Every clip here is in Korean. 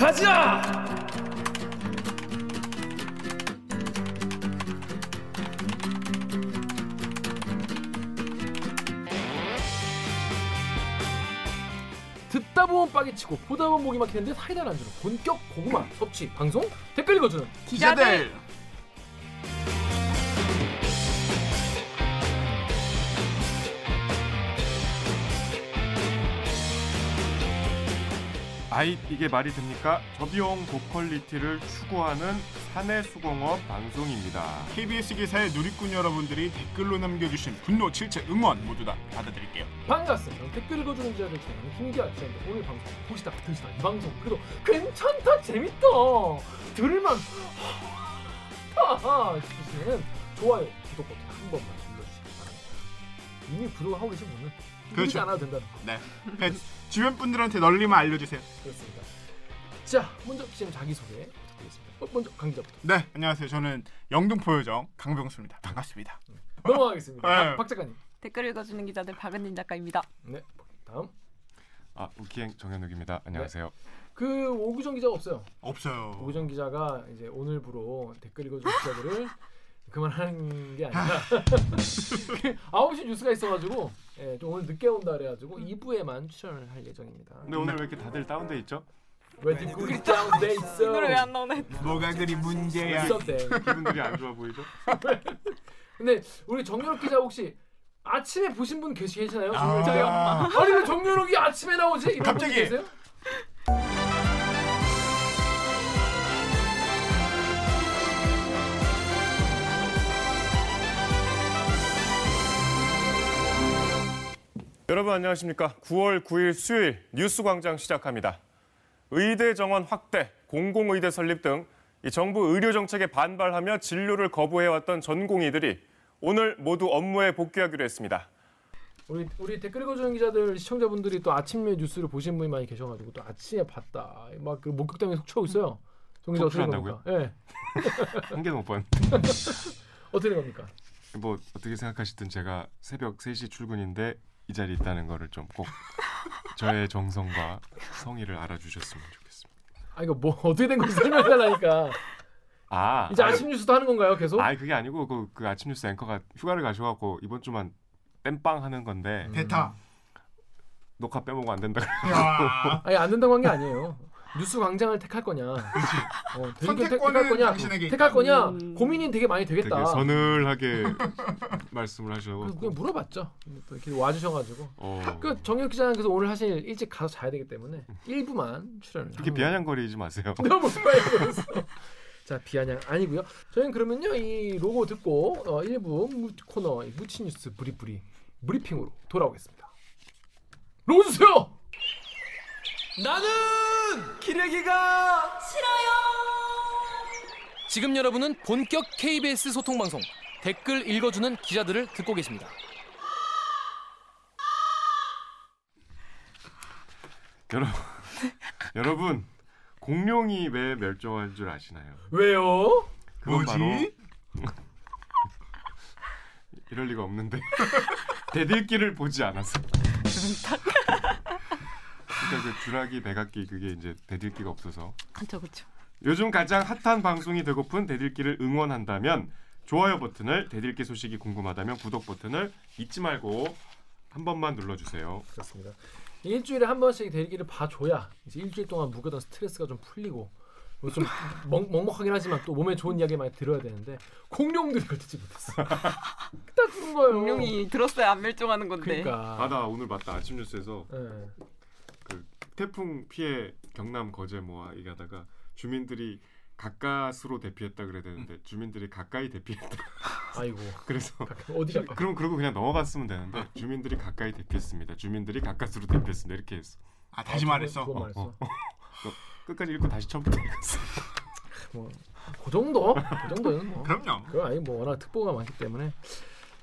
가자! 듣다 보면 빠개치고 보다 보면 목이 막히는데 사이다 안주로 본격 고구마 섭취 방송 댓글 읽어주는 기자들 아이 이게 말이 됩니까? 저비용 고퀄리티를 추구하는 사내 수공업 방송입니다. KBS 기사의 누리꾼 여러분들이 댓글로 남겨주신 분노, 질책, 응원 모두 다 받아드릴게요. 반갑습니다 댓글 읽어주는 기자들 저는 김기아 기자입니다 오늘 방송 보시다 들으시다 이 방송 그래도 괜찮다 재밌다 들을만 하하 싶으시면 좋아요 구독 버튼 한 번만 눌러주시기 바랍니다 이미 구독하고 계신 분은 그렇죠. 않아도 된다는 거 네. 네, 주변 분들한테 널리만 알려주세요. 그렇습니다 자 먼저 기자님 자기소개 부탁드리겠습니다 어, 먼저 강 기자부터 네, 안녕하세요. 저는 영등포 요정 강병수입니다. 반갑습니다. 넘어가겠습니다 네. 박, 박 작가님 댓글 읽어주는 기자들 박은진 작가입니다. 네 다음 아 우키행 정현욱입니다. 안녕하세요. 그 오규정 기자가 없어요 없어요. 오규정 기자가 이제 오늘부로 댓글 읽어주는 기자들을 그만하는 게 아니라 9시 뉴스가 있어가지고 예, 좀 오늘 늦게 온다 그래가지고 2부에만 출연을 할 예정입니다. 근데 오늘 왜 이렇게 다들 다운돼 있죠? 왜 뒷골이 다운돼 있어? 이 노래 왜안 나오나 했 뭐가 그리 문제야. 있었대. 기분들이 안 좋아 보이죠? 근데 우리 정연욱 기자 혹시 아침에 보신 분 계시 계시나요? 아. 기자? 아니 왜 정연욱이 아침에 나오지? 이런 갑자기. 분 계세요? 여러분 안녕하십니까? 9월 9일 수요일 뉴스광장 시작합니다. 의대 정원 확대, 공공의대 설립 등이 정부 의료 정책에 반발하며 진료를 거부해왔던 전공의들이 오늘 모두 업무에 복귀하기로 했습니다. 우리 우리 댓글 읽어주는 기자들 시청자분들이 또 아침에 뉴스를 보신 분이 많이 계셔가지고 또 아침에 봤다 막 그 목격담에 속초하고 있어요. 정 기자 어떻게? 겁니까? 예. 한 개도 못 봤는데. 어떻게 겁니까? 뭐 어떻게 생각하시든 제가 새벽 3시 출근인데 이 자리에 있다는 거를 좀 꼭 저의 정성과 성의를 알아주셨으면 좋겠습니다. 아 이거 뭐 어떻게 된 건지 설명해달라니까. 아, 이제 아니, 아침 뉴스도 하는 건가요 계속? 아니 그게 아니고 그, 그 아침 뉴스 앵커가 휴가를 가셔갖고 이번 주만 땜빵 하는 건데 음. 대타. 녹화 빼먹으면 안 된다. 야. 아니 안 된다고 한 게 아니에요. 뉴스 광장을 택할 거냐? 어, 선택권은 택할 거냐? 당신에게 택할 거냐? 음. 고민이 되게 많이 되게 되겠다. 서늘하게 말씀을 그래서 하셔. 그냥 물어봤죠. 또 이렇게 와주셔가지고. 어, 그 정혁 기자는 그래서 오늘 사실 일찍 가서 자야 되기 때문에 일부만 출연을. 그렇게 비아냥거리지 마세요. 너무 비아냥거렸어. 자 비아냥 아니고요. 저희는 그러면요 이 로고 듣고 어, 일부 무- 코너 이 무치 뉴스 브리브리 브리핑으로 돌아오겠습니다. 로고 주세요. 나는 기레기가 지금 여러분은 본격 KBS 소통 방송 댓글 읽어주는 기자들을 듣고 계십니다. 여러분, 여러분 공룡이 왜 멸종한 줄 아시나요? 왜요? 그건 뭐지? 바로 이럴 리가 없는데 대들기를 보지 않았어. 그러니까 그 주라기 백악기 그게 이제 대들기가 없어서 그렇죠, 그렇죠. 요즘 가장 핫한 방송이 되고픈 대들기를 응원한다면 좋아요 버튼을 대들기 소식이 궁금하다면 구독 버튼을 잊지 말고 한 번만 눌러주세요. 그렇습니다. 일주일에 한 번씩 대리기를 봐줘야 이제 일주일 동안 묵었던 스트레스가 좀 풀리고 뭐좀 먹, 먹먹하긴 하지만 또 몸에 좋은 이야기 많이 들어야 되는데 공룡들이 그걸 듣지 못했어. 딱 죽은 거예요. 공룡이 들었어야 안 멸종하는 건데. 그러니까. 아나 오늘 맞다 아침 뉴스에서 예. 그 태풍 피해 경남 거제 모아 얘기하다가 주민들이 가까스로 대피했다 그래야 되는데 주민들이 가까이 대피했다. 아이고 그래서 어디? 그럼 그러고 그냥 넘어갔으면 되는데 주민들이 가까이 대피했습니다. 주민들이 가까스로 대피했습니다. 이렇게 했어. 아 다시 말했어. 그거 말했어. 끝까지 읽고 다시 처음부터 읽었어. 뭐그 정도? 그 정도는 뭐. 그럼요. 그건 아니 뭐 워낙 특보가 많기 때문에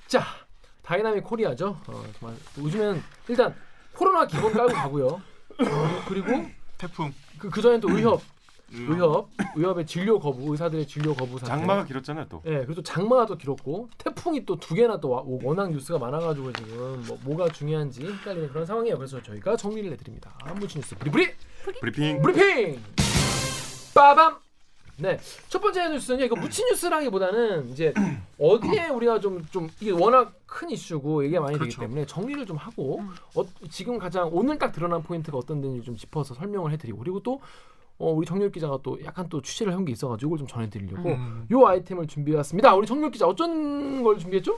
자 dynamic Korea죠. 어, 정말 요즘엔 일단 코로나 기본 깔고 가고요. 어, 그리고 태풍. 그, 그 전엔 또 의협, 음. 의협, 의협의 진료 거부, 의사들의 진료 거부 사태. 장마가 길었잖아요 또. 예, 그리고 또 장마가 또 길었고 태풍이 또 두 개나 또 와- 워낙 뉴스가 많아가지고 지금 뭐 뭐가 중요한지 헷갈리는 그런 상황이에요. 그래서 저희가 정리를 해드립니다. 묻힌 뉴스 브리브리 브리핑. 브리핑. 빠밤. 네, 첫 번째 뉴스는요. 이거 묻힌 뉴스라기보다는 이제 어디에 우리가 좀 좀 이게 워낙 큰 이슈고 얘기가 많이 그렇죠. 되기 때문에 정리를 좀 하고 음. 어, 지금 가장 오늘 딱 드러난 포인트가 어떤 데인지 좀 짚어서 설명을 해드리고 그리고 또 어, 우리 정렬 기자가 또 약간 또 취재를 한 게 있어가지고 이걸 좀 전해드리려고 음. 요 아이템을 준비해왔습니다. 우리 정렬 기자 어쩐 걸 준비했죠?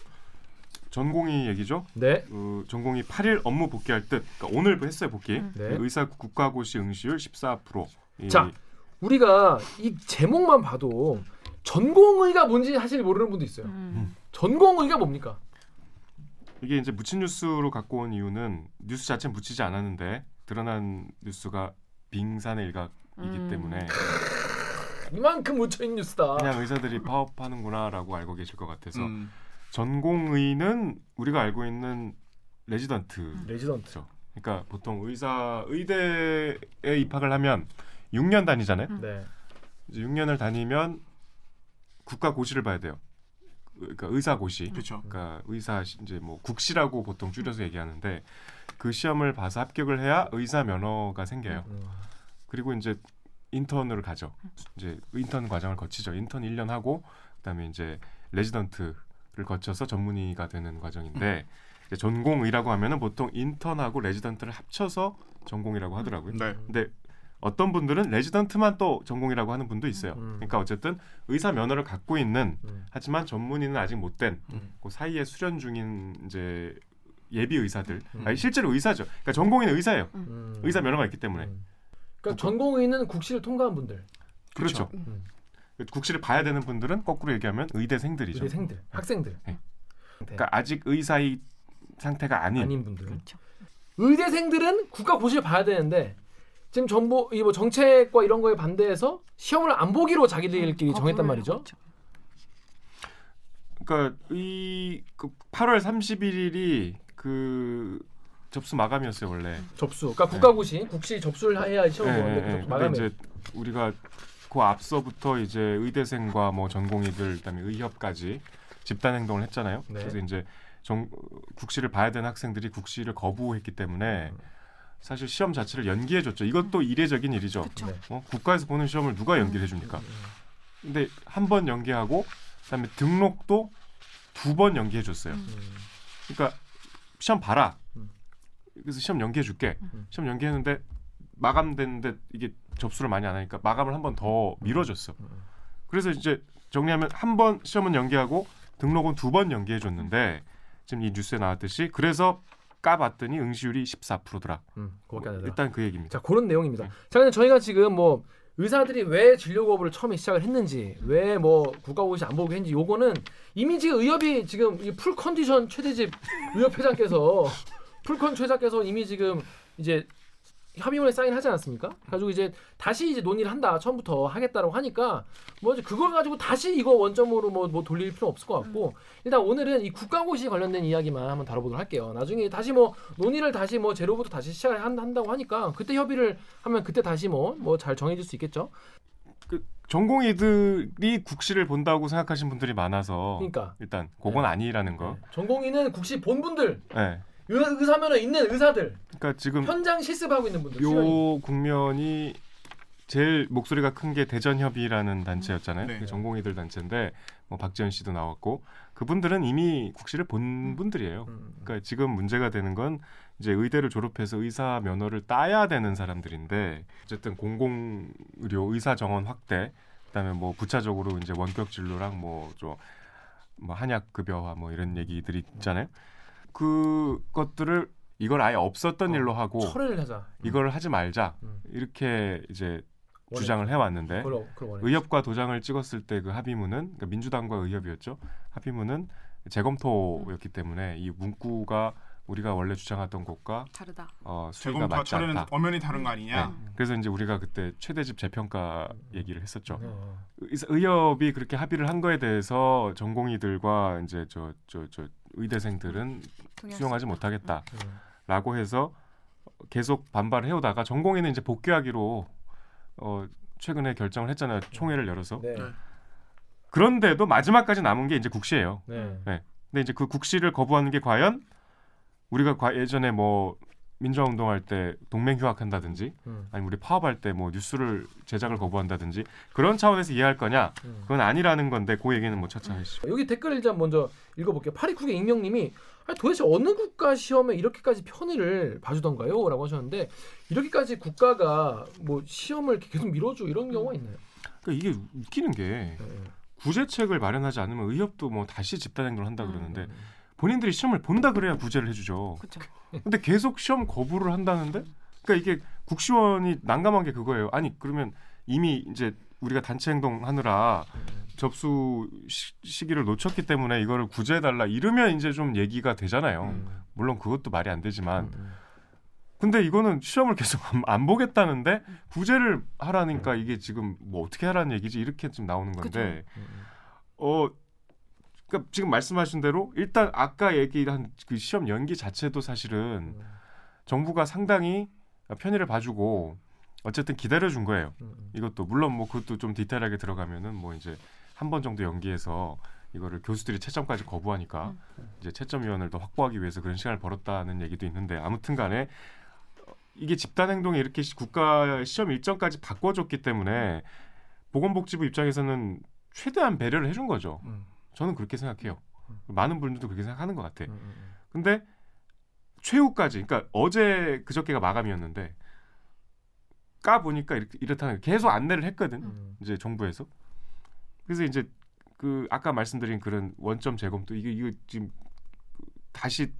전공의 얘기죠. 네, 그 전공이 8일 업무 복귀할 듯. 그러니까 오늘 했어요 복귀. 음. 네. 의사 국가고시 응시율 14%. 이- 자. 우리가 이 제목만 봐도 전공의가 뭔지 사실 모르는 분도 있어요. 음. 전공의가 뭡니까? 이게 이제 묻힌 뉴스로 갖고 온 이유는 뉴스 자체는 묻히지 않았는데 드러난 뉴스가 빙산의 일각이기 음. 때문에 이만큼 묻혀있는 뉴스다. 그냥 의사들이 파업하는구나라고 알고 계실 것 같아서 음. 전공의는 우리가 알고 있는 레지던트. 레지던트. 그러니까 보통 의사 의대에 입학을 하면 6년 다니잖아요. 음. 네. 이제 6년을 다니면 국가 고시를 봐야 돼요. 그러니까 의사 고시. 그렇죠. 그러니까 의사 시- 이제 뭐 국시라고 보통 줄여서 얘기하는데 그 시험을 봐서 합격을 해야 의사 면허가 생겨요. 음. 그리고 이제 인턴을 가죠. 이제 인턴 과정을 거치죠. 인턴 1년 하고 그다음에 이제 레지던트를 거쳐서 전문의가 되는 과정인데 이제 전공의라고 하면은 보통 인턴하고 레지던트를 합쳐서 전공이라고 하더라고요. 네. 근데 어떤 분들은 레지던트만 또 전공이라고 하는 분도 있어요. 음. 그러니까 어쨌든 의사 면허를 갖고 있는 음. 하지만 전문의는 아직 못된 음. 그 사이에 수련 중인 이제 예비 의사들 음. 아니 실제로 의사죠. 그러니까 전공의는 의사예요. 음. 의사 면허가 있기 때문에 음. 그러니까 전공의는 국시를 통과한 분들, 그렇죠. 음. 국시를 봐야 되는 분들은 거꾸로 얘기하면 의대생들이죠. 의대생들, 학생들, 네. 네. 그러니까 아직 의사의 상태가 아닌, 아닌 분들. 그렇죠. 의대생들은 국가 고시를 봐야 되는데 지금 정부 이 뭐 정책과 이런 거에 반대해서 시험을 안 보기로 자기들끼리 정했단 거부를 말이죠. 그러니까 이그 8월 31일이 그 접수 마감이었어요 원래. 접수. 그러니까 국가 고시, 국시 접수를 해야 시험을 예, 보는데 예, 예. 그 근데 마감에 이제 우리가 그 앞서부터 이제 의대생과 뭐 전공의들 그다음에 의협까지 집단 행동을 했잖아요. 네. 그래서 이제 정, 국시를 봐야 되는 학생들이 국시를 거부했기 음. 때문에 사실 시험 자체를 연기해 줬죠. 이것도 이례적인 일이죠. 네. 어? 국가에서 보는 시험을 누가 연기를 해줍니까? 근데 한 번 연기하고 그다음에 등록도 두 번 연기해 줬어요. 음. 그러니까 시험 봐라. 음. 그래서 시험 연기해 줄게. 음. 시험 연기했는데 마감됐는데 이게 접수를 많이 안 하니까 마감을 한 번 더 미뤄줬어. 음. 그래서 이제 정리하면 한 번 시험은 연기하고 등록은 두 번 연기해 줬는데 지금 이 뉴스에 나왔듯이 그래서 까봤더니 응시율이 14%더라. 음, 되더라. 일단 그 얘기입니다. 자 그런 내용입니다. 네. 자 근데 저희가 지금 뭐 의사들이 왜 진료 거부를 처음에 시작을 했는지 왜 뭐 국가고시 안 보고 했는지 요거는 이미 지금 의협이 지금 이풀 컨디션 최대집 의협 회장께서 풀컨 최장께서 이미 지금 이제 협의문에 사인하지 않았습니까? 가지고 이제 다시 이제 논의를 한다 처음부터 하겠다라고 하니까 뭐 이제 그걸 가지고 다시 이거 원점으로 뭐, 뭐 돌릴 필요 없을 것 같고 일단 오늘은 이 국가고시 관련된 이야기만 한번 다뤄보도록 할게요. 나중에 다시 뭐 논의를 다시 뭐 제로부터 다시 시작을 한- 한다고 하니까 그때 협의를 하면 그때 다시 뭐 뭐 잘 정해질 수 있겠죠. 전공의들이 국시를 본다고 생각하시는 분들이 많아서 그러니까 일단 그건 아니라는 거. 네. 전공의는 국시 본 분들 네. 의- 의사면허 있는 의사들 그러니까 지금 현장 실습하고 있는 분들. 요 국면이 제일 목소리가 큰 게 대전협의라는 단체였잖아요. 네. 그 전공의들 단체인데 뭐 박지원 씨도 나왔고 그분들은 이미 국시를 본 분들이에요. 음, 그러니까 지금 문제가 되는 건 이제 의대를 졸업해서 의사 면허를 따야 되는 사람들인데 어쨌든 공공 의료 의사 정원 확대 그다음에 뭐 부차적으로 이제 원격 진료랑 뭐좀 뭐 한약 급여화 뭐 이런 얘기들이 있잖아요. 그것들을 이걸 아예 없었던 어, 일로 하고 철회를 하자. 이걸 하지 말자 음. 이렇게 이제 원해. 주장을 해왔는데 원해. 의협과 도장을 찍었을 때 그 합의문은 그러니까 민주당과 의협이었죠 합의문은 재검토였기 때문에 이 문구가 우리가 원래 주장했던 것과 다르다. 어, 수위가 재검토와 맞지 철회는 않다. 엄연히 다른 거 아니냐? 네. 그래서 이제 우리가 그때 최대집 재평가 얘기를 했었죠. 어. 의- 의협이 그렇게 합의를 한 거에 대해서 전공의들과 이제 저 저 저 의대생들은 수용하지 못하겠다라고 음. 해서 계속 반발을 해오다가 전공의는 이제 복귀하기로 어, 최근에 결정을 했잖아요. 총회를 열어서. 네. 네. 그런데도 마지막까지 남은 게 이제 국시예요. 네. 근데 이제 그 국시를 거부하는 게 과연 우리가 과- 예전에 뭐 민주화 운동할 때 동맹 휴학한다든지 음. 아니면 우리 파업할 때 뭐 뉴스를 제작을 거부한다든지 그런 차원에서 이해할 거냐 음. 그건 아니라는 건데 그 얘기는 뭐 차차 하시죠. 여기 댓글 일단 먼저 읽어볼게요. 파리쿡의 익명님이 도대체 어느 국가 시험에 이렇게까지 편의를 봐주던가요?라고 하셨는데 이렇게까지 국가가 뭐 시험을 계속 밀어줘 이런 경우가 있나요? 그러니까 이게 웃기는 게 네. 구제책을 마련하지 않으면 의협도 뭐 다시 집단 행동을 한다 그러는데 음. 본인들이 시험을 본다 그래야 구제를 해주죠. 그렇죠. 근데 계속 시험 거부를 한다는데 그러니까 이게 국시원이 난감한 게 그거예요. 아니 그러면 이미 이제 우리가 단체 행동하느라 접수 시, 시기를 놓쳤기 때문에 이거를 구제해 달라 이러면 이제 좀 얘기가 되잖아요. 음. 물론 그것도 말이 안 되지만 음. 근데 이거는 시험을 계속 안, 안 보겠다는데 구제를 하라니까 이게 지금 뭐 어떻게 하라는 얘기지 이렇게 지금 나오는 건데 음. 어 그러니까 지금 말씀하신 대로 일단 아까 얘기한 그 시험 연기 자체도 사실은 음. 정부가 상당히 편의를 봐주고 어쨌든 기다려 준 거예요. 음. 이것도 물론 뭐 그것도 좀 디테일하게 들어가면은 뭐 이제 한 번 정도 연기해서 이거를 교수들이 채점까지 거부하니까 이제 채점 위원을 더 확보하기 위해서 그런 시간을 벌었다는 얘기도 있는데 아무튼 간에 어, 이게 집단 행동이 이렇게 시- 국가 시험 일정까지 바꿔줬기 때문에 보건복지부 입장에서는 최대한 배려를 해준 거죠. 음. 저는 그렇게 생각해요. 많은 분들도 그렇게 생각하는 것 같아. 음. 음. 근데 최후까지 그러니까 어제 그저께가 마감이었는데 까 보니까 이렇다는 계속 안내를 했거든 음. 이제 정부에서 그래서 이제 그 아까 말씀드린 그런 원점 재검도 이게 이거 지금 다시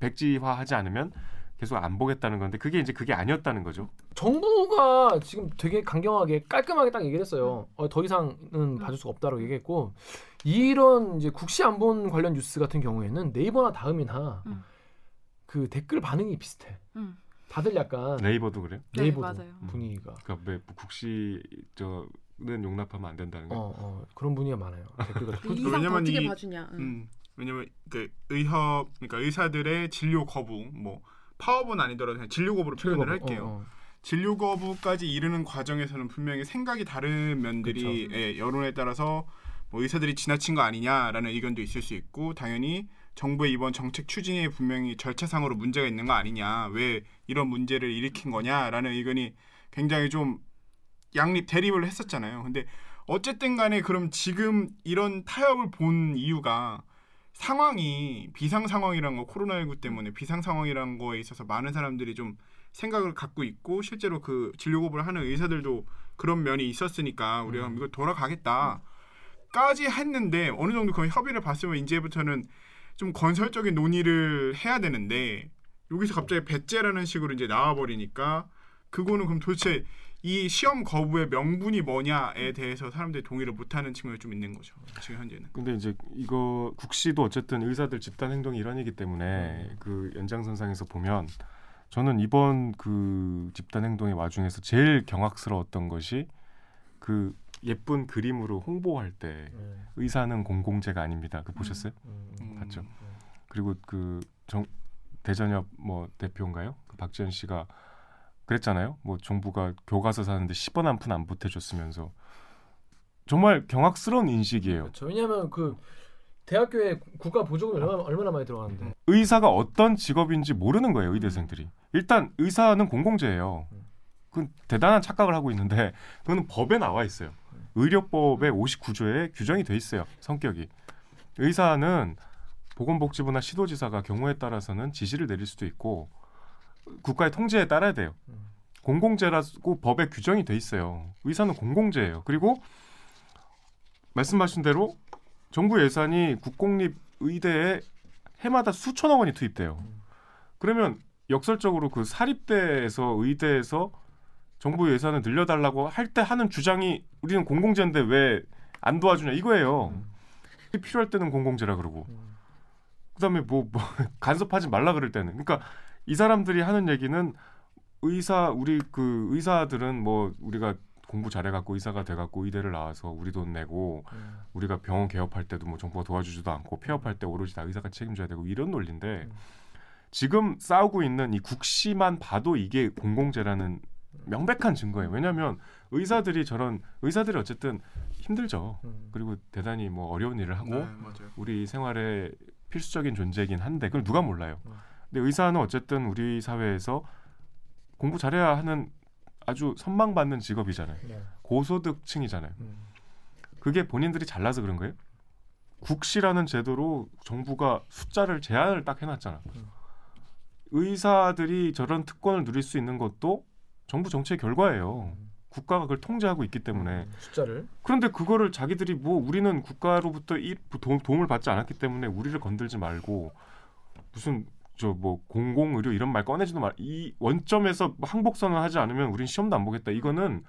백지화하지 않으면 계속 안 보겠다는 건데 그게 이제 그게 아니었다는 거죠. 정부가 지금 되게 강경하게 깔끔하게 딱 얘기를 했어요. 어, 더 이상은 봐줄 수가 없다고 얘기했고 이런 이제 국시 안본 관련 뉴스 같은 경우에는 네이버나 다음이나 음. 그 댓글 반응이 비슷해. 음. 다들 약간 네이버도 그래요? 네, 네이버도 맞아요. 분위기가 그러니까 왜 국시 저는 용납하면 안 된다는 거. 어, 어, 그런 분위기가 많아요. 댓글 왜냐면 어떻게 이- 봐주냐. 응. 음, 왜냐면 그 의협 그러니까 의사들의 진료 거부 뭐 파업은 아니더라도 그냥 진료 거부로 표현을 할게요. 어, 어. 진료 거부까지 이르는 과정에서는 분명히 생각이 다른 면들이 예, 여론에 따라서 뭐 의사들이 지나친 거 아니냐라는 의견도 있을 수 있고 당연히 정부의 이번 정책 추진에 분명히 절차상으로 문제가 있는 거 아니냐 왜 이런 문제를 일으킨 거냐라는 의견이 굉장히 좀 양립 대립을 했었잖아요. 근데 어쨌든 간에 그럼 지금 이런 타협을 본 이유가 상황이 비상 상황이란 거 코로나19 때문에 비상 상황이란 거에 있어서 많은 사람들이 좀 생각을 갖고 있고 실제로 그 진료 거부를 하는 의사들도 그런 면이 있었으니까 우리가 이거 돌아가겠다 까지 했는데 어느 정도 그 협의를 봤으면 이제부터는 좀 건설적인 논의를 해야 되는데 여기서 갑자기 배째라는 식으로 이제 나와 버리니까 그거는 그럼 도대체 이 시험 거부의 명분이 뭐냐에 대해서 사람들이 동의를 못하는 측면이 좀 있는 거죠 지금 현재는. 근데 이제 이거 국시도 어쨌든 의사들 집단 행동이 일환이기 때문에 음. 그 연장선상에서 보면 저는 이번 그 집단 행동의 와중에서 제일 경악스러웠던 것이 그 예쁜 그림으로 홍보할 때 네. 의사는 공공재가 아닙니다. 그 보셨어요? 음, 음. 봤죠. 그리고 그 정, 대전협 뭐 대표인가요? 그 박지현 씨가 그랬잖아요. 뭐 정부가 교과서 사는데 10원 한 푼 안 보태줬으면서 정말 경악스러운 인식이에요. 그렇죠. 왜냐하면 그 대학교에 국가 보조금이 얼마나, 얼마나 많이 들어가는데. 의사가 어떤 직업인지 모르는 거예요 의대생들이 일단 의사는 공공재예요 그 대단한 착각을 하고 있는데 그거는 법에 나와 있어요 의료법의 59조에 규정이 돼 있어요 성격이. 의사는 보건복지부나 시도지사가 경우에 따라서는 지시를 내릴 수도 있고 국가의 통제에 따라야 돼요. 공공재라고 법에 규정이 돼 있어요. 의사는 공공재예요. 그리고 말씀하신 대로 정부 예산이 국공립 의대에 해마다 수천억 원이 투입돼요. 그러면 역설적으로 그 사립대에서 의대에서 정부 예산을 늘려달라고 할 때 하는 주장이 우리는 공공재인데 왜 안 도와주냐 이거예요. 필요할 때는 공공재라 그러고 그다음에 뭐, 뭐 간섭하지 말라 그럴 때는 그러니까 이 사람들이 하는 얘기는 의사 우리 그 의사들은 뭐 우리가 공부 잘해갖고 의사가 돼갖고 의대를 나와서 우리 돈 내고 음. 우리가 병원 개업할 때도 뭐 정부가 도와주지도 않고 폐업할 때 오로지 다 의사가 책임져야 되고 이런 논리인데 지금 싸우고 있는 이 국시만 봐도 이게 공공재라는 명백한 증거예요. 왜냐하면 의사들이 저런 의사들이 어쨌든 힘들죠. 음. 그리고 대단히 뭐 어려운 일을 하고 네. 우리 생활에 필수적인 존재이긴 한데 그걸 누가 몰라요. 음. 근데 의사는 어쨌든 우리 사회에서 공부 잘해야 하는 아주 선망받는 직업이잖아요. 네. 고소득층이잖아요. 음. 그게 본인들이 잘나서 그런 거예요? 국시라는 제도로 정부가 숫자를 제한을 딱 해놨잖아. 음. 의사들이 저런 특권을 누릴 수 있는 것도 정부 정책의 결과예요. 음. 국가가 그걸 통제하고 있기 때문에. 숫자를 그런데 그거를 자기들이 뭐 우리는 국가로부터 이 도, 도움을 받지 않았기 때문에 우리를 건들지 말고 무슨 저뭐 공공 의료 이런 말 꺼내지도 말. 이 원점에서 항복선을 하지 않으면 우린 시험도 안 보겠다. 이거는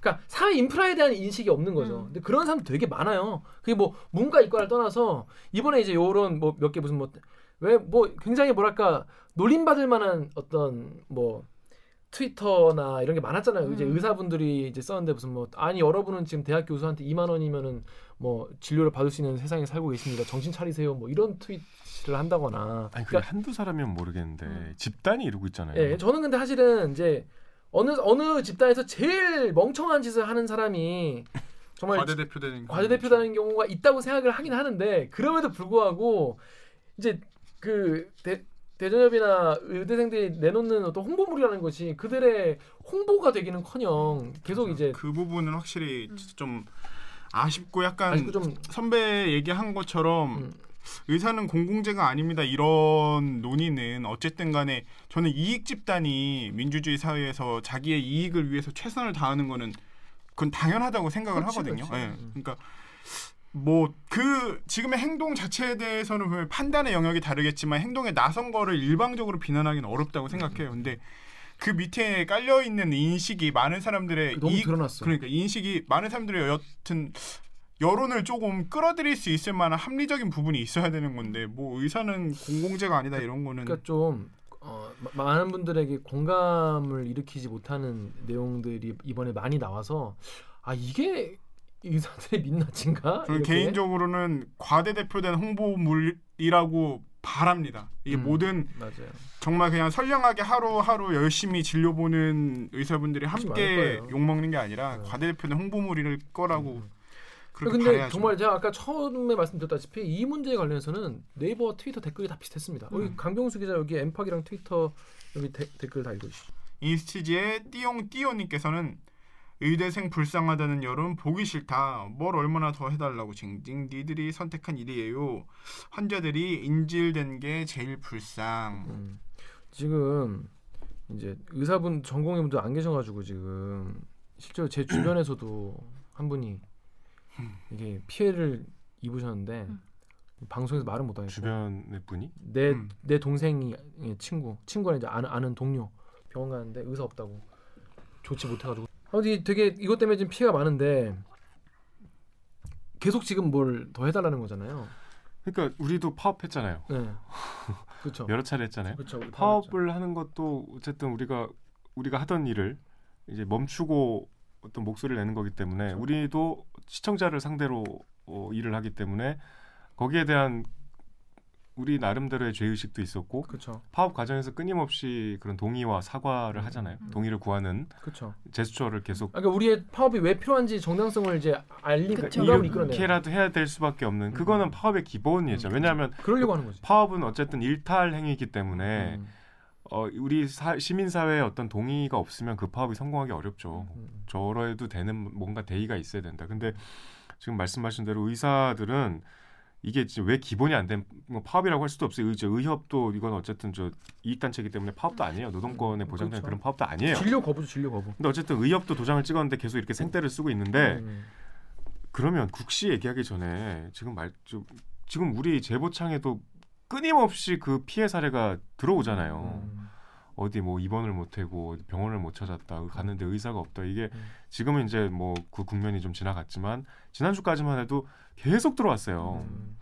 그러니까 사회 인프라에 대한 인식이 없는 거죠. 음. 근데 그런 사람 되게 많아요. 그게 뭐 문과 이과를 떠나서 이번에 이제 요런 뭐 몇 개 무슨 뭐 왜 뭐 굉장히 뭐랄까 놀림받을 만한 어떤 뭐 트위터나 이런 게 많았잖아요. 이제 음. 의사분들이 이제 썼는데 무슨 뭐 아니 여러분은 지금 대학 교수한테 2만 원이면은 뭐 진료를 받을 수 있는 세상에 살고 계십니다. 정신 차리세요. 뭐 이런 트윗을 한다거나. 아니 그게 그러니까 한두 사람이면 모르겠는데 음. 집단이 이러고 있잖아요. 예, 저는 근데 사실은 이제 어느 어느 집단에서 제일 멍청한 짓을 하는 사람이 정말 과대 대표되는 과대 대표다는 경우가 있다고 생각을 하긴 하는데 그럼에도 불구하고 이제 그 대, 대전협이나 의대생들이 내놓는 어떤 홍보물이라는 것이 그들의 홍보가 되기는커녕 계속 이제 그 부분은 확실히 진짜 좀 아쉽고 약간 아직도 좀 선배 얘기한 것처럼 음. 의사는 공공재가 아닙니다. 이런 논의는 어쨌든 간에 저는 이익 집단이 민주주의 사회에서 자기의 이익을 위해서 최선을 다하는 거는 그건 당연하다고 생각을 그렇지, 하거든요. 예. 음. 그러니까 뭐 그 지금의 행동 자체에 대해서는 판단의 영역이 다르겠지만 행동에 나선 거를 일방적으로 비난하기는 어렵다고 생각해요. 근데 그 밑에 깔려 있는 인식이 많은 사람들의 너무 이익 드러났어. 그러니까 인식이 많은 사람들의 여튼 여론을 조금 끌어들일 수 있을 만한 합리적인 부분이 있어야 되는 건데 뭐 의사는 공공재가 아니다 이런 거는 그러니까 좀 어, 마- 많은 분들에게 공감을 일으키지 못하는 내용들이 이번에 많이 나와서 아 이게 의사들의 민낯인가? 저는 이렇게? 개인적으로는 과대 대표된 홍보물이라고 바랍니다. 이게 음. 모든 맞아요. 정말 그냥 선량하게 하루하루 열심히 진료 보는 의사분들이 함께. 욕 먹는 게 아니라 네. 과대 대표된 홍보물일 거라고 음. 그렇게 근데 바라야죠. 정말 제가 아까 처음에 말씀드렸다시피 이 문제에 관련해서는 네이버와 트위터 댓글이 다 비슷했습니다. 음. 여기 강병수 기자 여기 엠팍이랑 트위터 여기 데- 댓글 다 읽어주시죠. 인스티지의 띠용 띠오님께서는 의대생 불쌍하다는 여론 보기 싫다. 뭘 얼마나 더 해달라고 징징 니들이 선택한 일이에요. 환자들이 인질된 게 제일 불쌍. 음. 지금 이제 의사분 전공의 분들 안 계셔가지고 지금 실제로 제 주변에서도 한 분이 이게 피해를 입으셨는데 음. 방송에서 말은 못하겠고 주변의 분이 내 음. 내 동생이 예, 친구 친구가 이제 아는, 아는 동료 병원 가는데 의사 없다고 좋지 못해가지고 어디 되게 이것 때문에 지금 피해가 많은데 계속 지금 뭘 더 해달라는 거잖아요. 그러니까 우리도 파업했잖아요. 네, 그렇죠. 여러 차례 했잖아요. 그렇죠. 파업을 하는 것도 어쨌든 우리가 우리가 하던 일을 이제 멈추고 어떤 목소리를 내는 거기 때문에 그렇죠. 우리도 시청자를 상대로 어, 일을 하기 때문에 거기에 대한 우리 나름대로의 죄의식도 있었고 그렇죠. 파업 과정에서 끊임없이 그런 동의와 사과를 하잖아요. 음. 동의를 구하는 그렇죠. 제스처를 계속 그러니까 우리의 파업이 왜 필요한지 정당성을 이제 그쵸. 이끌어내. 이렇게라도 해야 될 수밖에 없는 그거는 음. 파업의 기본이죠. 왜냐하면 그러려고 하는 거지. 파업은 어쨌든 일탈 행위이기 때문에 음, 어, 우리 사, 시민 사회의 어떤 동의가 없으면 그 파업이 성공하기 어렵죠. 음, 음. 저러해도 되는 뭔가 대의가 있어야 된다. 근데 지금 말씀하신 대로 의사들은 이게 지금 왜 기본이 안된뭐 파업이라고 할 수도 없어요. 의, 저 의협도 이건 어쨌든 저 이익단체이기 때문에 파업도 아니에요. 노동권에 음, 보장되는 그렇죠. 그런 파업도 아니에요. 진료 거부죠, 진료 거부. 근데 어쨌든 의협도 도장을 찍었는데 계속 이렇게 생떼를 쓰고 있는데 음, 그러면 국시 얘기하기 전에 지금 말 좀, 지금 우리 제보창에도 끊임없이 그 피해 사례가 들어오잖아요. 음, 어디 뭐 입원을 못하고 병원을 못 찾았다 갔는데 의사가 없다 이게 음. 지금은 이제 뭐 그 국면이 좀 지나갔지만 지난주까지만 해도 계속 들어왔어요. 음,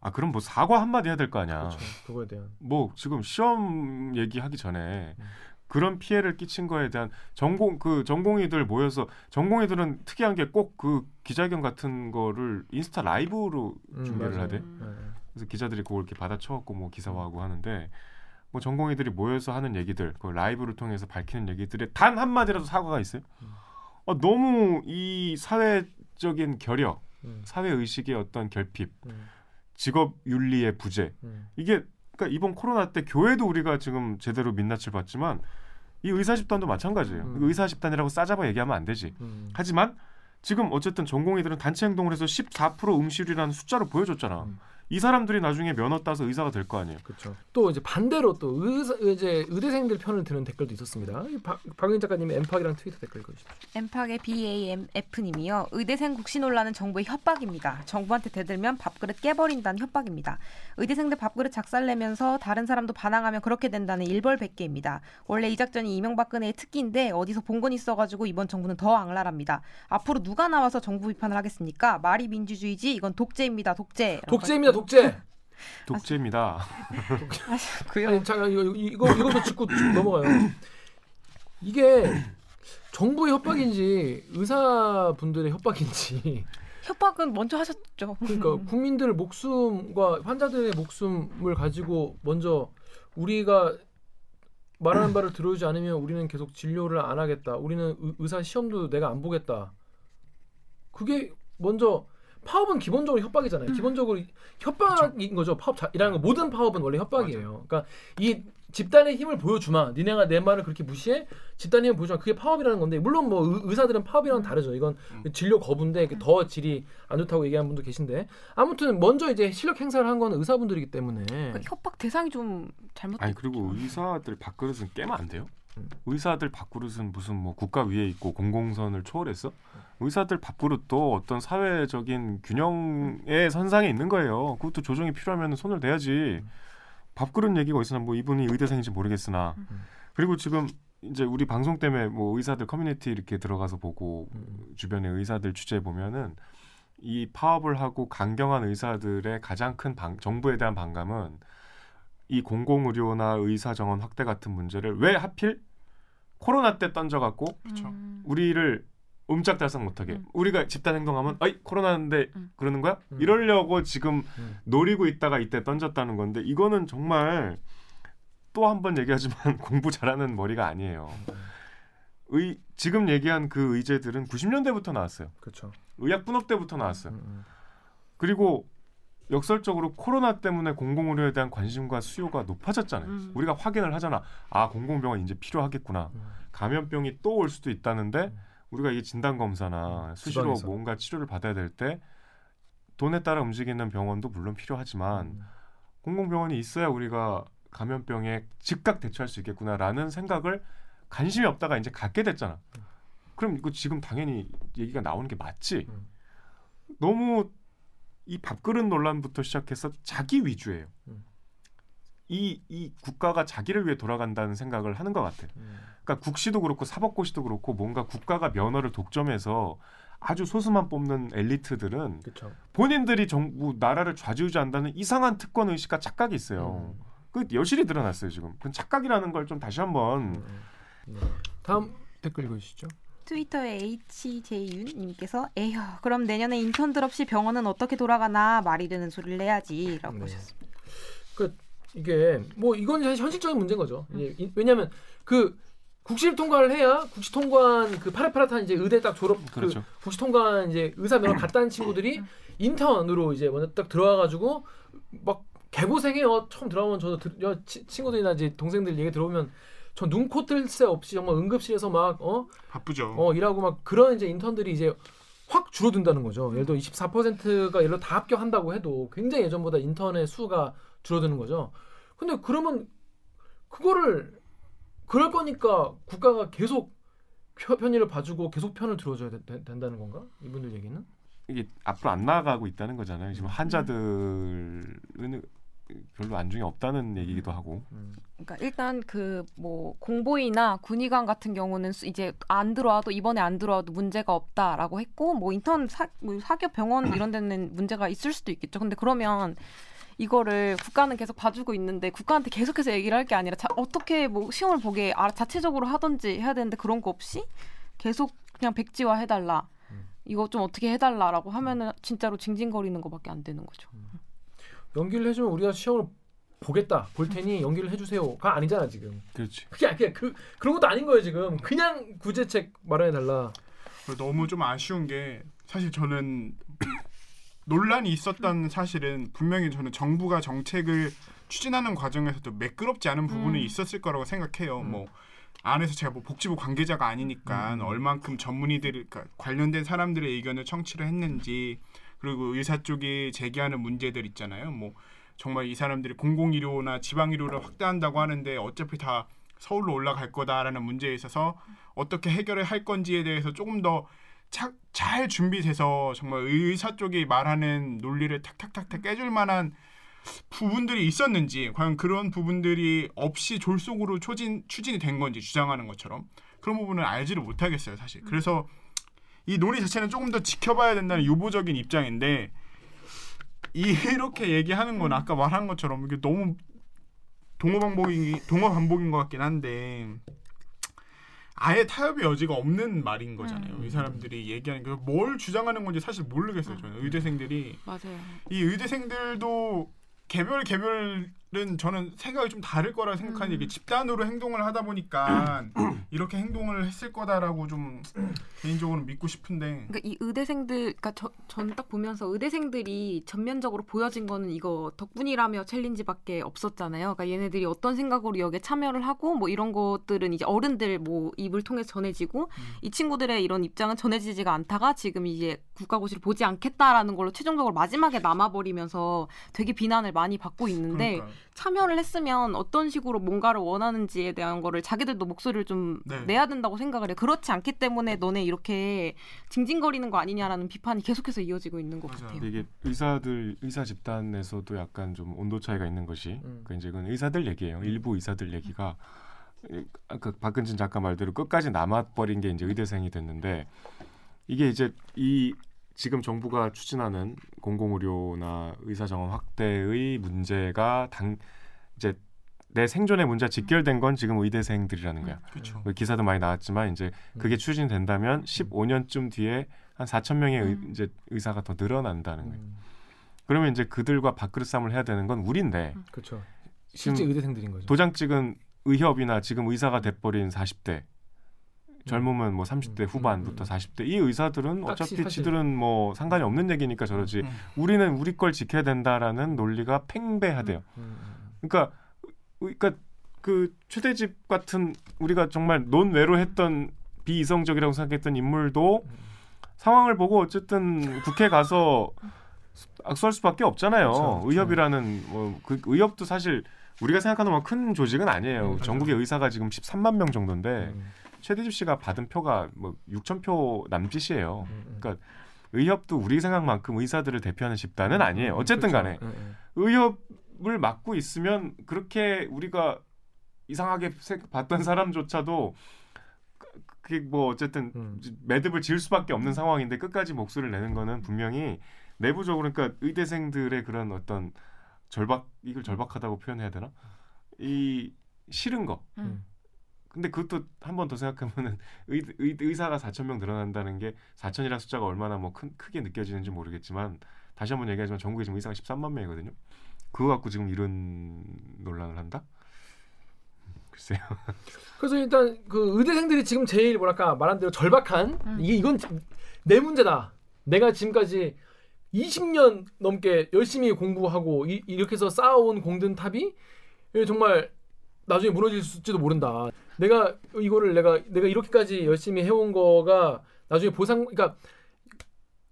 아 그럼 뭐 사과 한마디 해야 될 거 아니야. 그렇죠. 그거에 대한. 뭐 지금 시험 얘기하기 전에 음. 그런 피해를 끼친 거에 대한 전공 그 전공의들 모여서 전공의들은 특이한 게 꼭 그 기자회견 같은 거를 인스타 라이브로 음, 준비를 맞아요. 하대. 음. 네. 그래서 기자들이 그걸 이렇게 받아쳐갖고 뭐 기사화하고 하는데 뭐 전공의들이 모여서 하는 얘기들, 그 라이브를 통해서 밝히는 얘기들에 단 한마디라도 사과가 있어요. 음. 아, 너무 이 사회적인 결여, 음, 사회 의식의 어떤 결핍, 음, 직업 윤리의 부재 음. 이게 그러니까 이번 코로나 때 교회도 우리가 지금 제대로 민낯을 봤지만 이 의사 집단도 마찬가지예요. 음. 의사 집단이라고 싸잡아 얘기하면 안 되지. 음. 하지만 지금 어쨌든 전공의들은 단체 행동을 해서 14% 응시율이라는 숫자를 보여줬잖아. 음. 이 사람들이 나중에 면허 따서 의사가 될 거 아니에요. 그렇죠. 또 이제 반대로 또 의사 이제 의대생들 편을 드는 댓글도 있었습니다. 박윤 작가님의 엠팍이랑 트위터 댓글 읽어주시죠. 엠팍의 BAMF님이요. 의대생 국시 논란은 정부의 협박입니다. 정부한테 대들면 밥그릇 깨버린다는 협박입니다. 의대생들 밥그릇 작살내면서 다른 사람도 반항하면 그렇게 된다는 일벌백계입니다. 원래 이 작전이 이명박근혜의 특기인데 어디서 본 건 있어가지고 이번 정부는 더 악랄합니다. 앞으로 누가 나와서 정부 비판을 하겠습니까? 말이 민주주의지 이건 독재입니다. 독재. 독재입니다, 독재. 독재입니다. 그요. 아니 잠깐 이거 이거 이것도 짚고 쭉 넘어가요. 이게 정부의 협박인지 의사분들의 협박인지 협박은 먼저 하셨죠. 그러니까 국민들 목숨과 환자들의 목숨을 가지고 먼저 우리가 말하는 바를 들어주지 않으면 우리는 계속 진료를 안 하겠다. 우리는 의- 의사 시험도 내가 안 보겠다. 그게 먼저 파업은 기본적으로 협박이잖아요. 기본적으로 협박인 거죠. 파업이라는 거 모든 파업은 원래 협박이에요. 그러니까 이 집단의 힘을 보여주마. 니네가 내 말을 그렇게 무시해? 집단의 힘을 보여주마. 그게 파업이라는 건데 물론 뭐 의- 의사들은 파업이랑 다르죠. 이건 진료 거부인데 이게 더 질이 안 좋다고 얘기하는 분도 계신데 아무튼 먼저 이제 실력 행사를 한 건 의사분들이기 때문에 그 협박 대상이 좀 잘못. 아니 그리고 의사들 밥그릇은 깨면 안 돼요? 음. 의사들 밥그릇은 무슨 뭐 국가 위에 있고 공공선을 초월했어? 의사들 밥그릇도 어떤 사회적인 균형의 선상에 있는 거예요. 그것도 조정이 필요하면 손을 대야지. 밥그릇 얘기가 어디서 나뭐 이분이 의대생인지 모르겠으나 그리고 지금 이제 우리 방송 때문에 뭐 의사들 커뮤니티 이렇게 들어가서 보고 음. 주변에 의사들 취재 보면은 이 파업을 하고 강경한 의사들의 가장 큰 방, 정부에 대한 반감은 이 공공의료나 의사 정원 확대 같은 문제를 왜 하필 코로나 때 던져갖고. 음. 우리를 옴짝달싹 못하게 음. 우리가 집단 행동하면 어이 코로나인데 음. 그러는 거야? 음. 이러려고 지금 음. 노리고 있다가 이때 던졌다는 건데 이거는 정말 또 한 번 얘기하지만 공부 잘하는 머리가 아니에요. 의 지금 얘기한 그 의제들은 90년대부터 나왔어요. 그렇죠. 의약 분업 때부터 나왔어요. 음, 음. 그리고 역설적으로 코로나 때문에 공공의료에 대한 관심과 수요가 높아졌잖아요. 음. 우리가 확인을 하잖아. 아 공공병원 이제 필요하겠구나. 음. 감염병이 또 올 수도 있다는데 음. 우리가 이 진단 검사나 수시로 지방에서. 뭔가 치료를 받아야 될 때 돈에 따라 움직이는 병원도 물론 음. 필요하지만 공공병원이 있어야 우리가 감염병에 즉각 대처할 수 있겠구나라는 생각을 관심이 없다가 이제 갖게 됐잖아. 그럼 이거 지금 당연히 얘기가 나오는 게 맞지. 음. 너무 이 밥그릇 논란부터 시작해서 자기 위주예요. 음. 이, 이 국가가 자기를 위해 돌아간다는 생각을 하는 것 같아. 음. 그러니까 국시도 그렇고 사법고시도 그렇고 뭔가 국가가 면허를 독점해서 아주 소수만 뽑는 엘리트들은 그렇죠. 본인들이 정부 나라를 좌지우지한다는 이상한 특권 의식과 착각이 있어요. 음. 그 여실히 드러났어요 지금. 그 착각이라는 걸 좀 다시 한번 음. 네. 다음 댓글 읽어주시죠. 트위터의 HJ윤님께서 에휴 그럼 내년에 인턴들 없이 병원은 어떻게 돌아가나 말이 되는 소리를 내야지라고 네. 하셨습니다. 이게 뭐 이건 사실 현실적인 문제인 거죠. 이- 왜냐하면 그 국시를 통과를 해야 국시 통과한 그 파릇파릇한 이제 의대 딱 졸업 그렇죠. 그 국시 통과한 이제 의사 면허 갔다는 친구들이 인턴으로 이제 먼저 딱 들어와가지고 막 개고생해요. 처음 들어가면 저도 들, 여, 치, 친구들이나 이제 동생들 얘기 들어보면 저 눈코 뜰 새 없이 정말 응급실에서 막 어, 바쁘죠. 어 일하고 막 그런 이제 인턴들이 이제 확 줄어든다는 거죠. 예를 들어 24%가 예를 들어 다 합격한다고 해도 굉장히 예전보다 인턴의 수가 줄어드는 거죠. 근데 그러면 그거를 그럴 거니까 국가가 계속 편- 편의를 봐주고 계속 편을 들어줘야 되- 되- 된다는 건가? 이분들 얘기는? 이게 앞으로 안 나아가고 있다는 거잖아요. 지금 환자들은 별로 안중에 없다는 얘기기도 하고. 음. 그러니까 일단 그 뭐 공보이나 군의관 같은 경우는 수- 이제 안 들어와도 이번에 안 들어와도 문제가 없다라고 했고 뭐 인턴 사, 뭐 사기업 병원 이런 데는 문제가 있을 수도 있겠죠. 근데 그러면 이거를 국가는 계속 봐주고 있는데 국가한테 계속해서 얘기를 할 게 아니라 자, 어떻게 뭐 시험을 보게 아, 자체적으로 하든지 해야 되는데 그런 거 없이 계속 그냥 백지화 해달라. 음. 이거 좀 어떻게 해달라라고 하면은 진짜로 징징거리는 거밖에 안 되는 거죠. 연기를 해주면 우리가 시험을 보겠다, 볼 테니 연기를 해주세요가 아니잖아 지금. 그렇지. 그게 그냥 그 그런 것도 아닌 거예요 지금. 그냥 구제책 마련해 달라. 너무 좀 아쉬운 게 사실 저는 논란이 있었다는 사실은 분명히 저는 정부가 정책을 추진하는 과정에서도 매끄럽지 않은 부분이 음. 있었을 거라고 생각해요. 음. 뭐 안에서 제가 뭐 복지부 관계자가 아니니까 음. 얼만큼 전문의들 그러니까 관련된 사람들의 의견을 청취를 했는지 그리고 의사 쪽이 제기하는 문제들 있잖아요. 뭐 정말 이 사람들이 공공 의료나 지방 의료를 확대한다고 하는데 어차피 다 서울로 올라갈 거다라는 문제에 있어서 어떻게 해결을 할 건지에 대해서 조금 더 잘 준비돼서 정말 의사 쪽이 말하는 논리를 탁탁탁탁 깨줄 만한 부분들이 있었는지 과연 그런 부분들이 없이 졸속으로 추진 추진이 된 건지 주장하는 것처럼 그런 부분은 알지를 못하겠어요 사실. 그래서 이 논의 자체는 조금 더 지켜봐야 된다는 유보적인 입장인데 이렇게 얘기하는 건 아까 말한 것처럼 이게 너무 동호 반복이 동호 반복인 것 같긴 한데 아예 타협의 여지가 없는 말인 거잖아요. 이 사람들이 얘기하는 게 뭘 주장하는 건지 사실 모르겠어요. 저는 의대생들이 맞아요. 이 의대생들도 개별 개별 은 저는 생각이 좀 다를 거라 생각하는 게 집단으로 행동을 하다 보니까 이렇게 행동을 했을 거다라고 좀 개인적으로 믿고 싶은데. 그러니까 이 의대생들, 그러니까 전 딱 보면서 의대생들이 전면적으로 보여진 거는 이거 덕분이라며 챌린지밖에 없었잖아요. 그러니까 얘네들이 어떤 생각으로 여기에 참여를 하고 뭐 이런 것들은 이제 어른들 뭐 입을 통해서 전해지고 이 친구들의 이런 입장은 전해지지가 않다가 지금 이제 국가고시를 보지 않겠다라는 걸로 최종적으로 마지막에 남아버리면서 되게 비난을 많이 받고 있는데 그러니까 참여를 했으면 어떤 식으로 뭔가를 원하는지에 대한 거를 자기들도 목소리를 좀 네. 내야 된다고 생각을 해. 그렇지 않기 때문에 너네 이렇게 징징거리는 거 아니냐라는 비판이 계속해서 이어지고 있는 것 맞아요. 같아요. 이게 의사들 의사 집단에서도 약간 좀 온도 차이가 있는 것이 음. 그 이제 그건 의사들 얘기예요. 일부 의사들 얘기가 이- 아까 박근진 작가 말대로 끝까지 남아버린 게 이제 의대생이 됐는데 이게 이제 이 지금 정부가 추진하는 공공의료나 의사 정원 확대의 문제가 당 이제 내 생존의 문제가 직결된 건 지금 의대생들이라는 거야. 그렇죠. 그 기사도 많이 나왔지만 이제 그게 추진된다면 15년쯤 뒤에 한 4천 명의 의, 음. 이제 의사가 더 늘어난다는 거예요. 음, 그러면 이제 그들과 밥그릇 싸움을 해야 되는 건 우리인데 그렇죠. 실제 의대생들인 거죠. 도장 찍은 의협이나 지금 의사가 돼버린 40대 젊으면 뭐 30대 음, 후반부터 음, 40대 이 의사들은 어차피 사실- 지들은 뭐 상관이 없는 얘기니까 저러지 음. 우리는 우리 걸 지켜야 된다라는 논리가 팽배하대요. 음, 음. 그러니까 그러니까 그 최대집 같은 우리가 정말 논외로 했던 비이성적이라고 생각했던 인물도 상황을 보고 어쨌든 국회 가서 악수할 수밖에 없잖아요. 그렇죠, 그렇죠. 의협이라는 뭐 그 의협도 사실 우리가 생각하는 만큰 조직은 아니에요. 음, 전국의 의사가 지금 13만 명 정도인데 음, 최대집 씨가 받은 표가 뭐 6천 표 남짓이에요. 음, 음. 그러니까 의협도 우리 생각만큼 의사들을 대표하는 집단은 아니에요. 어쨌든 그렇죠. 간에. 의협을 맡고 있으면 그렇게 우리가 이상하게 세- 봤던 사람조차도 그- 그게 뭐 어쨌든 음. 매듭을 지을 수밖에 없는 상황인데 끝까지 목소리를 내는 거는 분명히 내부적으로 그러니까 의대생들의 그런 어떤 절박 이걸 절박하다고 표현해야 되나 이 싫은 거 음. 근데 그것도 한 번 더 생각하면은 의, 의, 의 사가 4천 명 늘어난다는 게 4천이라는 숫자가 얼마나 뭐 큰, 크게 느껴지는지 모르겠지만 다시 한번 얘기하지만 전국에 지금 의사가 13만 명이거든요. 그거 갖고 지금 이런 논란을 한다? 글쎄요. 그래서 일단 그 의대생들이 지금 제일 뭐랄까 말한 대로 절박한 음. 이게 이건 내 문제다. 내가 지금까지 20년 넘게 열심히 공부하고 이, 이렇게 해서 쌓아온 공든 탑이 정말 나중에 무너질지도 모른다. 내가 이거를 내가 내가 이렇게까지 열심히 해온 거가 나중에 보상 그러니까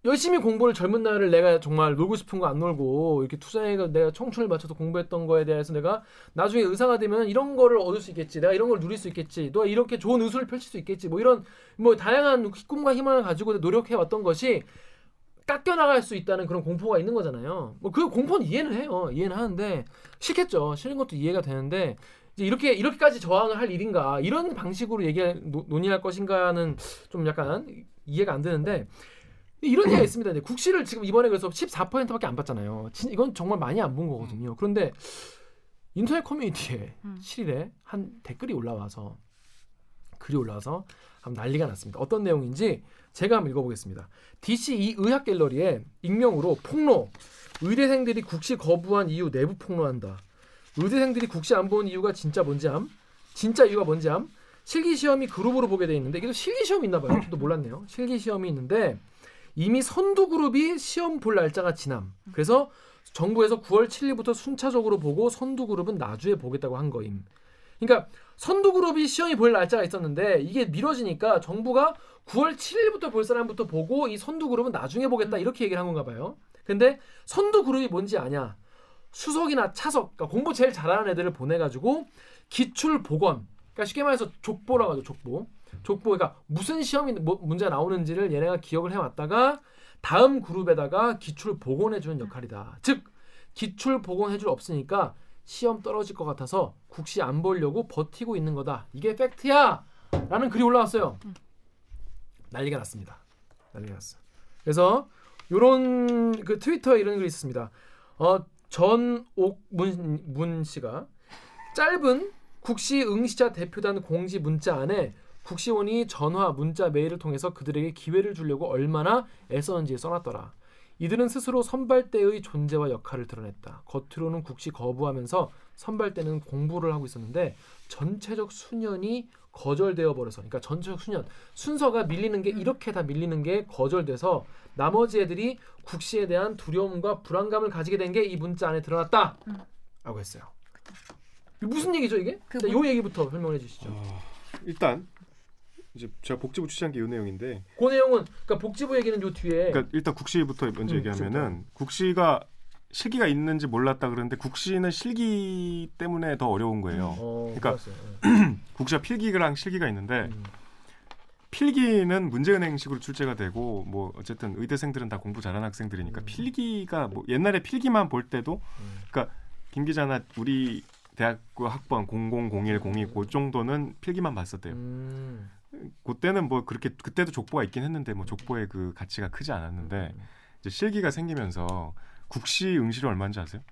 열심히 공부를 젊은 날을 내가 정말 놀고 싶은 거 안 놀고 이렇게 투자해가 내가 청춘을 바쳐서 공부했던 거에 대해서 내가 나중에 의사가 되면 이런 거를 얻을 수 있겠지. 내가 이런 걸 누릴 수 있겠지. 너 이렇게 좋은 의술을 펼칠 수 있겠지. 뭐 이런 뭐 다양한 꿈과 희망을 가지고 노력해 왔던 것이 깎여 나갈 수 있다는 그런 공포가 있는 거잖아요. 뭐 그 공포는 이해는 해요. 이해는 하는데 싫겠죠. 싫은 것도 이해가 되는데 이렇게 이렇게까지 저항을 할 일인가 이런 방식으로 얘기 노, 논의할 것인가는 좀 약간 이해가 안 되는데 이런 얘기가 있습니다. 국시를 지금 이번에 그래서 14%밖에 안 받잖아요. 진- 이건 정말 많이 안 본 거거든요. 그런데 인터넷 커뮤니티에 음. 7일에 한 댓글이 올라와서 글이 올라와서 한번 난리가 났습니다. 어떤 내용인지 제가 한번 읽어보겠습니다. DC 이 의학 갤러리에 익명으로 폭로 의대생들이 국시 거부한 이유 내부 폭로한다. 의대생들이 국시 안본 이유가 진짜 뭔지 암? 진짜 이유가 뭔지 암? 실기 시험이 그룹으로 보게 돼 있는데 이게 또 실기 시험이 있나 봐요. 저도 몰랐네요. 실기 시험이 있는데 이미 선두 그룹이 시험 볼 날짜가 지남. 그래서 정부에서 9월 7일부터 순차적으로 보고 선두 그룹은 나주에 보겠다고 한 거임. 그러니까 선두 그룹이 시험이 볼 날짜가 있었는데 이게 미뤄지니까 정부가 9월 7일부터 볼 사람부터 보고 이 선두 그룹은 나중에 보겠다 이렇게 얘기를 한 건가 봐요. 근데 선두 그룹이 뭔지 아냐? 수석이나 차석, 그러니까 공부 제일 잘하는 애들을 보내가지고 기출 복원, 그러니까 쉽게 말해서 족보라고 하죠. 족보. 족보, 그러니까 무슨 시험이 뭐 문제가 나오는지를 얘네가 기억을 해왔다가 다음 그룹에다가 기출 복원해주는 역할이다. 즉 기출 복원해줄 없으니까 시험 떨어질 것 같아서 국시 안 보려고 버티고 있는 거다. 이게 팩트야. 라는 글이 올라왔어요. 난리가 났습니다. 난리가 났어. 그래서 요런 그 트위터에 이런 글이 있었습니다. 어, 전옥문 문 씨가 짧은 국시 응시자 대표단 공지 문자 안에 국시원이 전화, 문자, 메일을 통해서 그들에게 기회를 주려고 얼마나 애썼는지 써놨더라. 이들은 스스로 선발대의 존재와 역할을 드러냈다. 겉으로는 국시 거부하면서 선발대는 공부를 하고 있었는데 전체적 수년이 거절되어 버려서 그러니까 전체적 수년 순서가 밀리는 게 이렇게 다 밀리는 게 거절돼서 나머지 애들이 국시에 대한 두려움과 불안감을 가지게 된 게 이 문자 안에 드러났다. 라고 했어요. 이게 무슨 얘기죠 이게? 그 자, 문- 요 얘기부터 설명해 주시죠. 어, 일단 이제 제가 복지부 취재한 게 이 내용인데 그 내용은 그러니까 복지부 얘기는 요 뒤에 그러니까 일단 국시부터 먼저 음, 얘기하면은 국시가 실기가 있는지 몰랐다 그러는데 국시는 실기 때문에 더 어려운 거예요. 어, 그러니까. 예. 국시가 필기랑 실기가 있는데 음. 필기는 문제은행식으로 출제가 되고 뭐 어쨌든 의대생들은 다 공부 잘하는 학생들이니까 음. 필기가 뭐 옛날에 필기만 볼 때도 음. 그러니까 김 기자나 우리 대학교 학번 0001 02 그 정도는 필기만 봤었대요. 음. 그때는 뭐 그렇게 그때도 족보가 있긴 했는데 뭐 족보의 그 가치가 크지 않았는데 이제 실기가 생기면서 국시 응시료 얼마인지 아세요?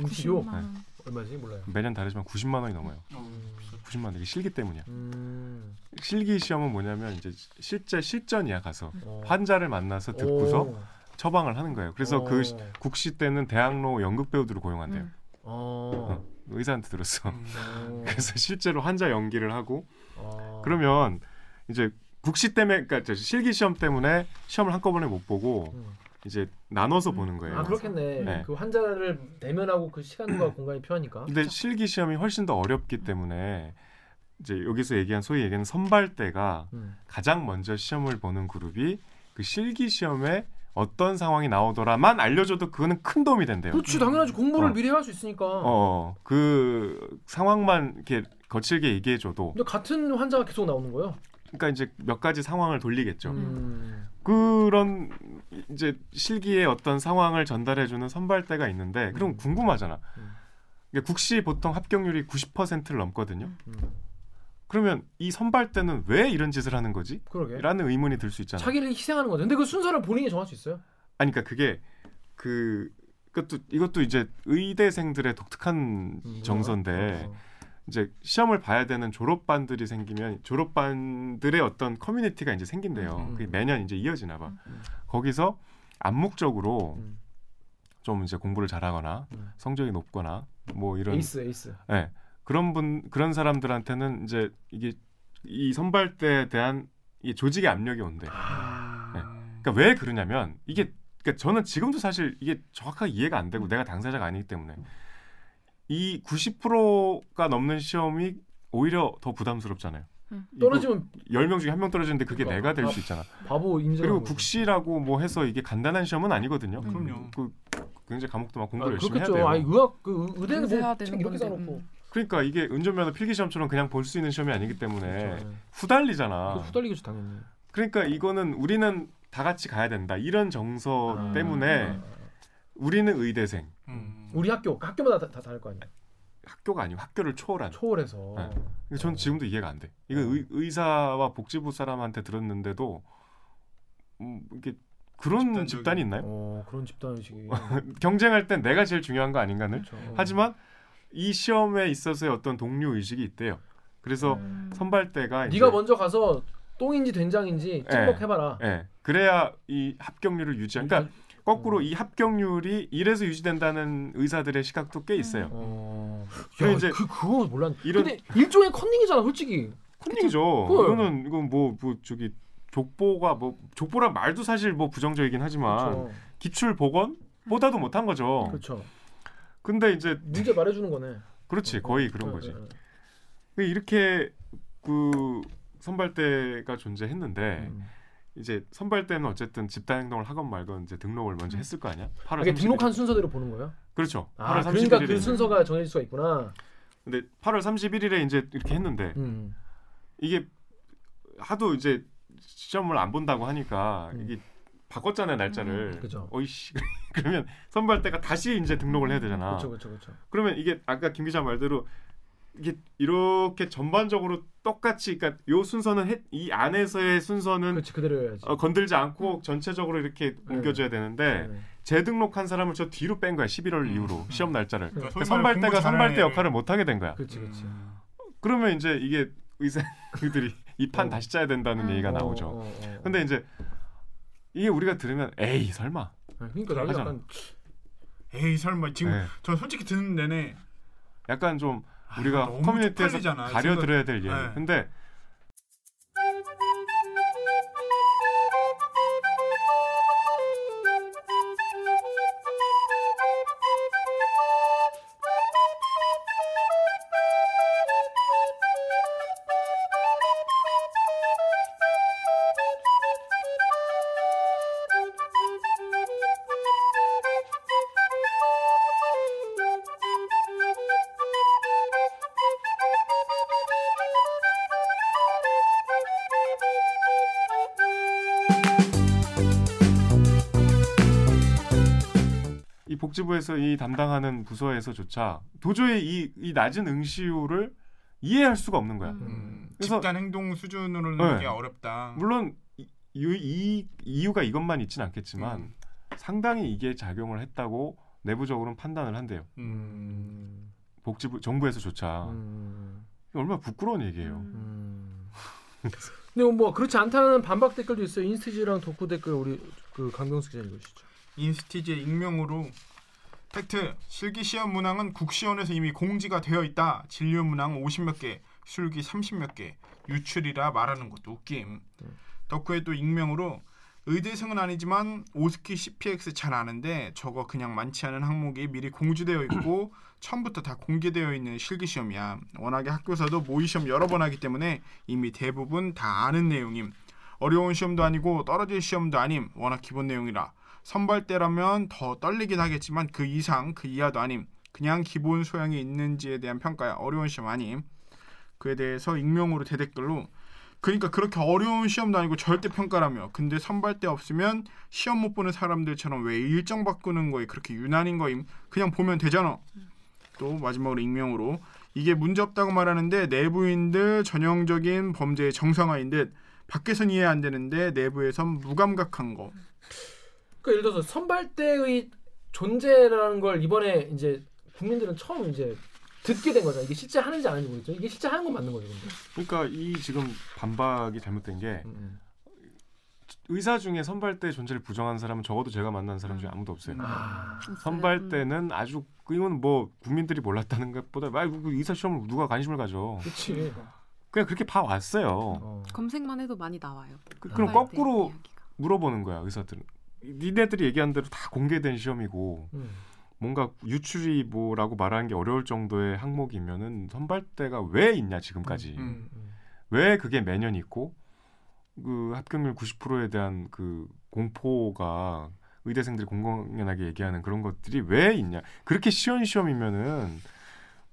응시료 90만 원. 얼마지 몰라요. 매년 다르지만 90만 원이 넘어요. 음. 90만 원 이게 실기 때문이야. 음. 실기 시험은 뭐냐면 이제 실제 실전이야 가서 어. 환자를 만나서 듣고서 오. 처방을 하는 거예요. 그래서 어. 그 시- 국시 때는 대학로 연극 배우들을 고용한대요. 음. 어. 의사한테 들었어. 어. 그래서 실제로 환자 연기를 하고 어. 그러면 이제 국시 때문에 그러니까 저 실기 시험 때문에 시험을 한꺼번에 못 보고 음. 이제 나눠서 보는 거예요. 아 그렇겠네. 네. 그 환자를 대면하고 그 시간과 공간이 필요하니까. 근데 실기 시험이 훨씬 더 어렵기 때문에 이제 여기서 얘기한 소위 얘기하는 선발대가 음. 가장 먼저 시험을 보는 그룹이 그 실기 시험에 어떤 상황이 나오더라만 알려줘도 그거는 큰 도움이 된대요. 그렇지 당연하지 공부를 어. 미리 할 수 있으니까. 어, 그 상황만 이렇게 거칠게 얘기해줘도 근데 같은 환자가 계속 나오는 거예요. 그러니까 이제 몇 가지 상황을 돌리겠죠. 음. 그런 이제 실기의 어떤 상황을 전달해주는 선발대가 있는데 그럼 음. 궁금하잖아. 음. 그러니까 국시 보통 합격률이 90%를 넘거든요. 음. 그러면 이 선발대는 왜 이런 짓을 하는 거지? 그러게. 라는 의문이 들 수 있잖아. 자기를 희생하는 거죠. 근데 그 순서를 본인이 정할 수 있어요. 아니 그러니까 그게 그 그것도 이것도 이제 의대생들의 독특한 음, 정서인데 어. 이제 시험을 봐야 되는 졸업반들이 생기면 졸업반들의 어떤 커뮤니티가 이제 생긴대요. 음. 그게 매년 이제 이어지나 봐. 음. 거기서 암묵적으로 음. 좀 이제 공부를 잘하거나 음. 성적이 높거나 뭐 이런 에이스 에이스. 예. 그런 분 그런 사람들한테는 이제 이게 이 선발대에 대한 이 조직의 압력이 온대. 아. 네. 그러니까 왜 그러냐면 이게 그러니까 저는 지금도 사실 이게 정확하게 이해가 안 되고 내가 당사자가 아니기 때문에 이 90%가 넘는 시험이 오히려 더 부담스럽잖아요. 음. 이거 떨어지면 10명 중에 한 명 떨어지는데 그게 그러니까. 내가 될 아, 수 있잖아. 바보 인정. 그리고 국시라고 뭐 해서 이게 간단한 시험은 아니거든요. 음. 그럼요. 그 굉장히 과목도 막 아, 공부를 열심히 해야 그렇겠죠. 돼요. 아, 의학 그 의- 의대는 뭐 이렇게 써놓고. 음. 그러니까 이게 운전면허 필기 시험처럼 그냥 볼 수 있는 시험이 아니기 때문에 그렇죠. 네. 후달리잖아. 그래서 후달리겠죠 당연히. 그러니까 이거는 우리는 다 같이 가야 된다. 이런 정서 아. 때문에 우리는 의대생, 음. 우리 학교 학교마다 다, 다 다를 거 아니야. 학교가 아니고 학교를 초월한. 초월해서. 네. 근데 전 지금도 이해가 안 돼. 이거 의, 의사와 복지부 사람한테 들었는데도 음, 이게 그런 집단적인- 집단이 있나요? 어 그런 집단 의식이. 경쟁할 땐 내가 제일 중요한 거 아닌가는? 그렇죠. 하지만 이 시험에 있어서의 어떤 동료 의식이 있대요. 그래서 음. 선발대가 이제 네가 먼저 가서 똥인지 된장인지 네. 찜먹해봐라. 예. 그래야 이 합격률을 유지한. 그러니까 거꾸로 이 합격률이 이래서 유지된다는 의사들의 시각도 꽤 있어요. 어. 그리고 야, 이제 그 그거 몰랐. 이런- 근데 일종의 컨닝이잖아, 솔직히. 컨닝이죠. 그걸. 이거는 이건 뭐, 뭐 저기 족보가 뭐 족보란 말도 사실 뭐 부정적이긴 하지만 그렇죠. 기출 복원 보다도 못한 거죠. 그렇죠. 근데 이제 문제 말해주는 거네. 그렇지 거의 그런 어, 거지. 어, 어. 근데 이렇게 그 선발대가 존재했는데 음. 이제 선발대는 어쨌든 집단 행동을 하건 말건 이제 등록을 먼저 했을 거 아니야? 8월 이게 30일. 등록한 순서대로 보는 거예요? 그렇죠. 아, 8월 그러니까 31일에 그 순서가 정해질 수가 있구나. 근데 8월 31일에 이제 이렇게 했는데 음. 이게 하도 이제 시험을 안 본다고 하니까 음. 이게 바꿨잖아요 날짜를. 그죠. 어이씨 그러면 선발대가 다시 이제 등록을 해야 되잖아. 그렇죠, 그렇죠, 그렇죠. 그러면 이게 아까 김 기자 말대로 이게 이렇게 전반적으로 똑같이 그러니까 요 순서는 해, 이 안에서의 순서는 그렇지 그대로 해야지. 어, 건들지 않고 전체적으로 이렇게 옮겨줘야 되는데 네. 재등록한 사람을 저 뒤로 뺀 거야 11월 음. 이후로 시험 날짜를 그러니까 그러니까 선발대가 공부 선발대 역할을 못 하게 된 거야 그렇지, 그렇지. 그러면 이제 이게 의사들이 이판 어. 다시 짜야 된다는 음. 얘기가 어, 나오죠 어, 어. 근데 이제 이게 우리가 들으면 에이 설마 아, 그러니까 나도 하잖아. 약간 에이 설마 지금 네. 전 솔직히 듣는 내내 약간 좀 아, 우리가 너무 커뮤니티에서 쪽팔리잖아. 가려 들어야 될 얘기 네. 근데 이 복지부에서 이 담당하는 부서에서조차 도저히 이, 이 낮은 응시율을 이해할 수가 없는 거야. 음, 그래서- 집단 행동 수준으로는 네. 이게 어렵다. 물론 이, 이, 이 이유가 이것만 있진 않겠지만 음. 상당히 이게 작용을 했다고 내부적으로는 판단을 한대요. 음. 복지부 정부에서조차 음. 얼마나 부끄러운 얘기예요. 음. 근데 뭐 그렇지 않다는 반박 댓글도 있어요. 인스티지랑 덕후 댓글 우리 그 강병수 기자 읽으시죠. 인스티즈의 익명으로 팩트 실기 시험 문항은 국시원에서 이미 공지가 되어 있다. 진료 문항 50몇 개, 술기 30몇 개, 유출이라 말하는 것도 웃김. 더쿠에 또 익명으로 의대생은 아니지만 OSCE CPX 잘 아는데 저거 그냥 많지 않은 항목이 미리 공지되어 있고 처음부터 다 공개되어 있는 실기 시험이야. 워낙에 학교에서도 모의 시험 여러 번 하기 때문에 이미 대부분 다 아는 내용임. 어려운 시험도 아니고 떨어질 시험도 아님. 워낙 기본 내용이라 선발대라면 더 떨리긴 하겠지만 그 이상 그 이하도 아님. 그냥 기본 소양이 있는지에 대한 평가야. 어려운 시험 아님. 그에 대해서 익명으로 대댓글로 그러니까 그렇게 어려운 시험도 아니고 절대 평가라며. 근데 선발대 없으면 시험 못 보는 사람들처럼 왜 일정 바꾸는 거에 그렇게 유난인 거임. 그냥 보면 되잖아. 또 마지막으로 익명으로 이게 문제 없다고 말하는데 내부인들 전형적인 범죄의 정상화인 듯 밖에선 이해 안 되는데 내부에선 무감각한 거. 그러니까 예를 들어서 선발대의 존재라는 걸 이번에 이제 국민들은 처음 이제 듣게 된 거잖아. 이게 실제 하는지 안 하는지 모르겠죠. 이게 실제 하는 건 맞는 거죠, 근데. 그러니까 이 지금 반박이 잘못된 게 음, 의사 중에 선발대 존재를 부정하는 사람은 적어도 제가 만난 사람 중에 아무도 없어요. 음. 아, 선발대는 아주 이건 뭐 국민들이 몰랐다는 것보다 아, 그 의사 시험을 누가 관심을 가져. 그렇지. 그냥 그렇게 봐 왔어요. 어. 검색만 해도 많이 나와요. 그, 그럼 선발대 거꾸로 이야기가. 물어보는 거야 의사들은. 니네들이 얘기한 대로 다 공개된 시험이고 음. 뭔가 유출이 뭐라고 말하는 게 어려울 정도의 항목이면은 선발대가 왜 있냐 지금까지 음. 음. 왜 그게 매년 있고 그 합격률 90%에 대한 그 공포가 의대생들이 공공연하게 얘기하는 그런 것들이 왜 있냐 그렇게 쉬운 시험이면은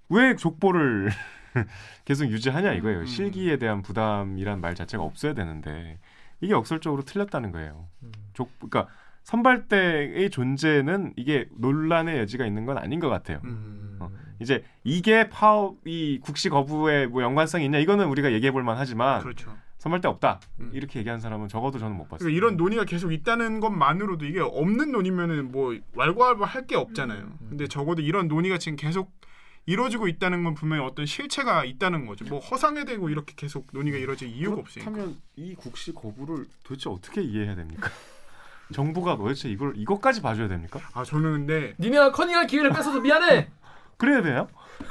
왜 족보를 계속 유지하냐 이거예요 음. 실기에 대한 부담이란 말 자체가 없어야 되는데 이게 역설적으로 틀렸다는 거예요 음. 족 그러니까 선발대의 존재는 이게 논란의 여지가 있는 건 아닌 것 같아요. 음. 어. 이제 이게 파업이 국시 거부에 뭐 연관성이 있냐 이거는 우리가 얘기해 볼 만하지만 그렇죠. 선발대 없다 음. 이렇게 얘기한 사람은 적어도 저는 못 봤어요. 그러니까 이런 논의가 계속 있다는 것만으로도 이게 없는 논의면은 뭐 왈가왈부 할 게 없잖아요. 음. 근데 적어도 이런 논의가 지금 계속 이루어지고 있다는 건 분명히 어떤 실체가 있다는 거죠. 뭐 허상에 대고 이렇게 계속 논의가 이루어질 이유가 없으니까. 그렇다면 이 국시 거부를 도대체 어떻게 이해해야 됩니까? 정부가 도대체 이걸 이것까지 봐줘야 됩니까? 아 저는 근데 니네가 커닝할 기회를 뺏어서 미안해. 그래야 돼요?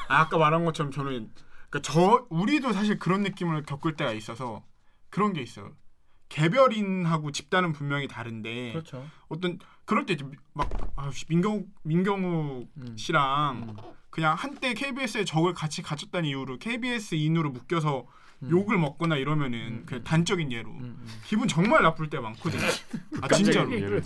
아, 아까 말한 것처럼 저는 그러니까 저 우리도 사실 그런 느낌을 겪을 때가 있어서 그런 게 있어요. 개별인하고 집단은 분명히 다른데 그렇죠. 어떤 그럴 때 막 아, 민경 민경욱 음. 씨랑 음. 그냥 한때 KBS에 적을 같이 갇혔다는 이유로 KBS 인으로 묶여서 음. 욕을 먹거나 이러면은 음, 그냥 음. 단적인 예로 음, 음. 기분 정말 나쁠 때 많거든요. 아 진짜로. 들어.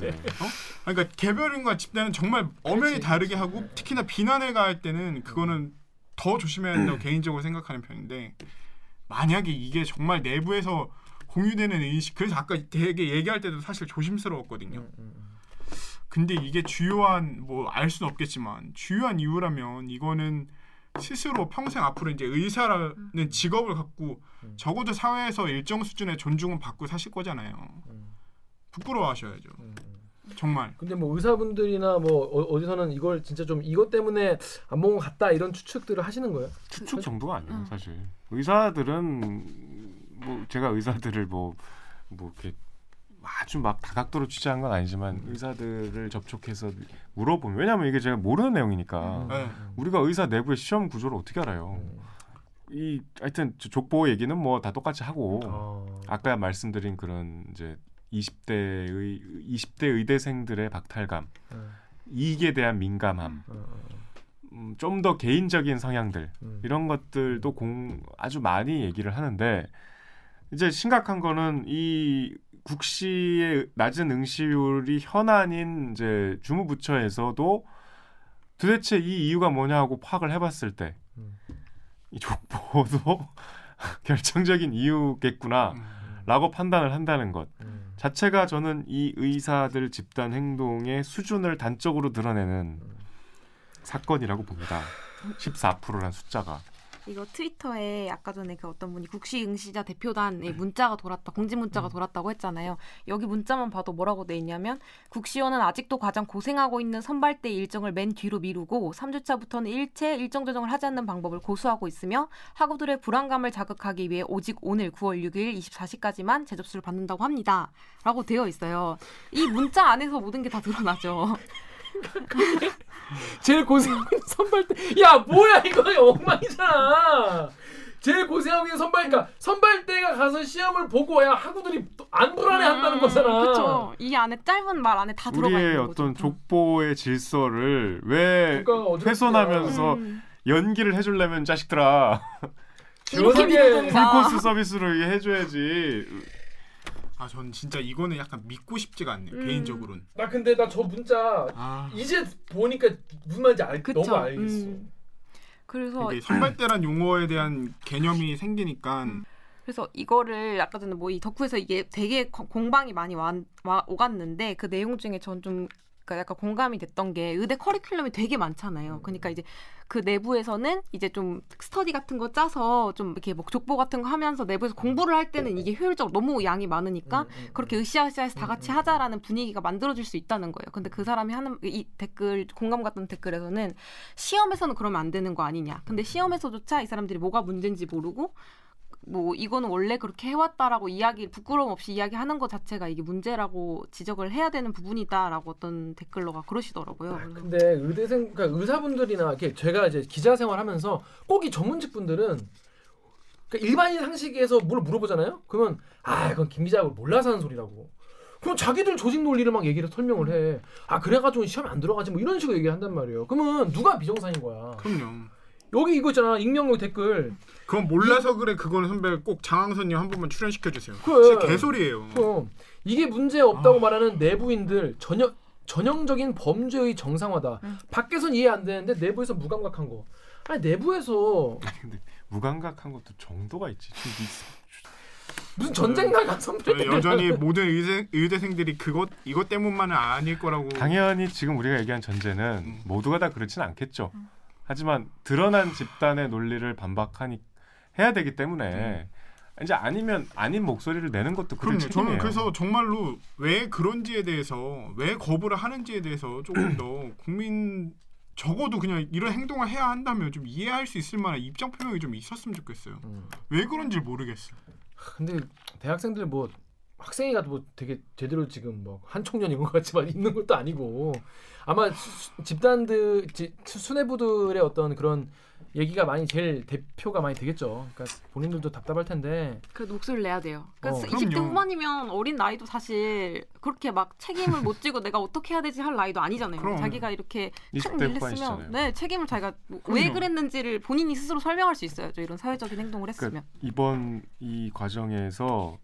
그러니까 개별인과 집단은 정말 엄연히 그치. 다르게 하고 특히나 비난을 가할 때는 그거는 더 조심해야 된다고 개인적으로 생각하는 편인데 만약에 이게 정말 내부에서 공유되는 의식 그래서 아까 되게 얘기할 때도 사실 조심스러웠거든요. 음, 음, 음. 근데 이게 주요한 뭐 알 수는 없겠지만 주요한 이유라면 이거는 스스로 평생 앞으로 이제 의사라는 직업을 갖고 음. 적어도 사회에서 일정 수준의 존중은 받고 사실 거잖아요. 음. 부끄러워하셔야죠. 음, 음. 정말. 근데 뭐 의사분들이나 뭐 어, 어디서는 이걸 진짜 좀 이것 때문에 안 먹은 것 같다 이런 추측들을 하시는 거예요? 추측 정도가 아니에요 음. 사실 의사들은 뭐 제가 의사들을 뭐뭐 이렇게 아주 막 다각도로 취재한 건 아니지만 의사들을 접촉해서 물어보면 왜냐하면 이게 제가 모르는 내용이니까 음. 네. 우리가 의사 내부의 시험 구조를 어떻게 알아요 음. 이 하여튼 저 족보 얘기는 뭐 다 똑같이 하고 어. 아까 말씀드린 그런 이제 20대의 20대 의대생들의 박탈감 음. 이익에 대한 민감함 어, 어, 음, 좀 더 개인적인 성향들 음. 이런 것들도 공 아주 많이 얘기를 하는데 이제 심각한 거는 이 국시의 낮은 응시율이 현안인 이제 주무부처에서도 도대체 이 이유가 뭐냐 하고 파악을 해봤을 때이 음. 족보도 결정적인 이유겠구나라고 음. 판단을 한다는 것 음. 자체가 저는 이 의사들 집단 행동의 수준을 단적으로 드러내는 사건이라고 봅니다. 14%란 숫자가 이거 트위터에 아까 전에 그 어떤 분이 국시응시자 대표단의 문자가 돌았다 공지 문자가 돌았다고 했잖아요. 여기 문자만 봐도 뭐라고 돼 있냐면 국시원은 아직도 가장 고생하고 있는 선발대 일정을 맨 뒤로 미루고 3주차부터는 일체 일정 조정을 하지 않는 방법을 고수하고 있으며 학우들의 불안감을 자극하기 위해 오직 오늘 9월 6일 24시까지만 재접수를 받는다고 합니다. 라고 되어 있어요. 이 문자 안에서 모든 게 다 드러나죠. 제일 고생하고 있는 선발대. 야 뭐야 이거 엉망이잖아. 제일 고생하고 있는 선발, 그러니까 선발대가 가서 시험을 보고 야 학우들이 또안 불안해한다는 거잖아. 그렇죠. 이 안에 짧은 말 안에 다 들어가 우리의 어떤 거죠. 족보의 질서를 왜 어지럽다. 훼손하면서 음. 연기를 해주려면 자식들아 시원하게 풀코스 서비스로 이게 해줘야지 아, 전 진짜 이거는 약간 믿고 싶지가 않네요. 음. 개인적으로는. 나 근데 나 저 문자 아, 이제 보니까 무슨 말인지 알, 그쵸. 너무 알겠어. 음. 그래서 이게 선발대란 용어에 대한 개념이 생기니까 그래서 이거를 아까 전에 뭐 이 덕후에서 이게 되게 거- 공방이 많이 와, 와 오갔는데 그 내용 중에 전 좀 그러니까 약간 공감이 됐던 게 의대 커리큘럼이 되게 많잖아요. 그러니까 이제 그 내부에서는 이제 좀 스터디 같은 거 짜서 좀 이렇게 뭐 족보 같은 거 하면서 내부에서 공부를 할 때는 이게 효율적으로 너무 양이 많으니까 음, 음, 그렇게 으쌰으쌰해서 다 음, 같이 음, 하자라는 분위기가 만들어질 수 있다는 거예요. 근데 그 사람이 하는 이 댓글 공감 갔던 댓글에서는 시험에서는 그러면 안 되는 거 아니냐. 근데 시험에서조차 이 사람들이 뭐가 문제인지 모르고 뭐 이거는 원래 그렇게 해왔다라고 이야기 부끄러움 없이 이야기하는 것 자체가 이게 문제라고 지적을 해야 되는 부분이다라고 어떤 댓글러가 그러시더라고요. 그래서 근데 의대생 그러니까 의사분들이나 이렇게 제가 이제 기자 생활하면서 꼭 이 전문직 분들은 그러니까 일반인 상식에서 뭘 물어보잖아요. 그러면 아 그건 김 기자가 몰라서 하는 소리라고. 그럼 자기들 조직 논리를 막 얘기를 설명을 해. 아 그래가지고 시험에 안 들어가지 뭐 이런 식으로 얘기를 한단 말이에요. 그러면 누가 비정상인 거야. 그럼요. 여기 이거 있잖아 익명용 댓글. 그건 몰라서 그래 그거는 선배 꼭 장항선님 한 번만 출연시켜 주세요. 그래. 진짜 개소리예요. 그럼 이게 문제 없다고 말하는 내부인들 전혀 전형적인 범죄의 정상화다. 음. 밖에선 이해 안 되는데 내부에서 무감각한 거. 아니 내부에서 근데 무감각한 것도 정도가 있지 무슨 전쟁 나간 선배들 여전히 모든 의대, 의대생들이 그것 이것 때문만은 아닐 거라고. 당연히 지금 우리가 얘기한 전제는 음. 모두가 다 그렇진 않겠죠. 하지만 드러난 집단의 논리를 반박하니 해야 되기 때문에 이제 아니면 아닌 목소리를 내는 것도 그들 그럼요. 저는 책임이에요. 그래서 정말로 왜 그런지에 대해서 왜 거부를 하는지에 대해서 조금 더 국민 적어도 그냥 이런 행동을 해야 한다면 좀 이해할 수 있을 만한 입장 표명이 좀 있었으면 좋겠어요. 음. 왜 그런지 모르겠어. 근데 대학생들 뭐 학생회가 뭐 되게 제대로 지금 뭐 이런 것 같지만 있는 것도 아니고 아마 수- 집단들 지- 수뇌부들의 어떤 그런 얘기가 많이 제일 대표가 많이 되겠죠. 그러니까 본인들도 답답할 텐데 그래도 목소리를 내야 돼요. 그러니까 어, 20대 그럼요. 후반이면 어린 나이도 사실 그렇게 막 책임을 못 지고 내가 어떻게 해야 되지 할 나이도 아니잖아요. 그럼. 자기가 이렇게 큰 20대 일 후반이시잖아요. 했으면 네 책임을 자기가 뭐 그럼요. 왜 그랬는지를 본인이 스스로 설명할 수 있어야죠. 이런 사회적인 행동을 했으면. 그러니까 이번 이 과정에서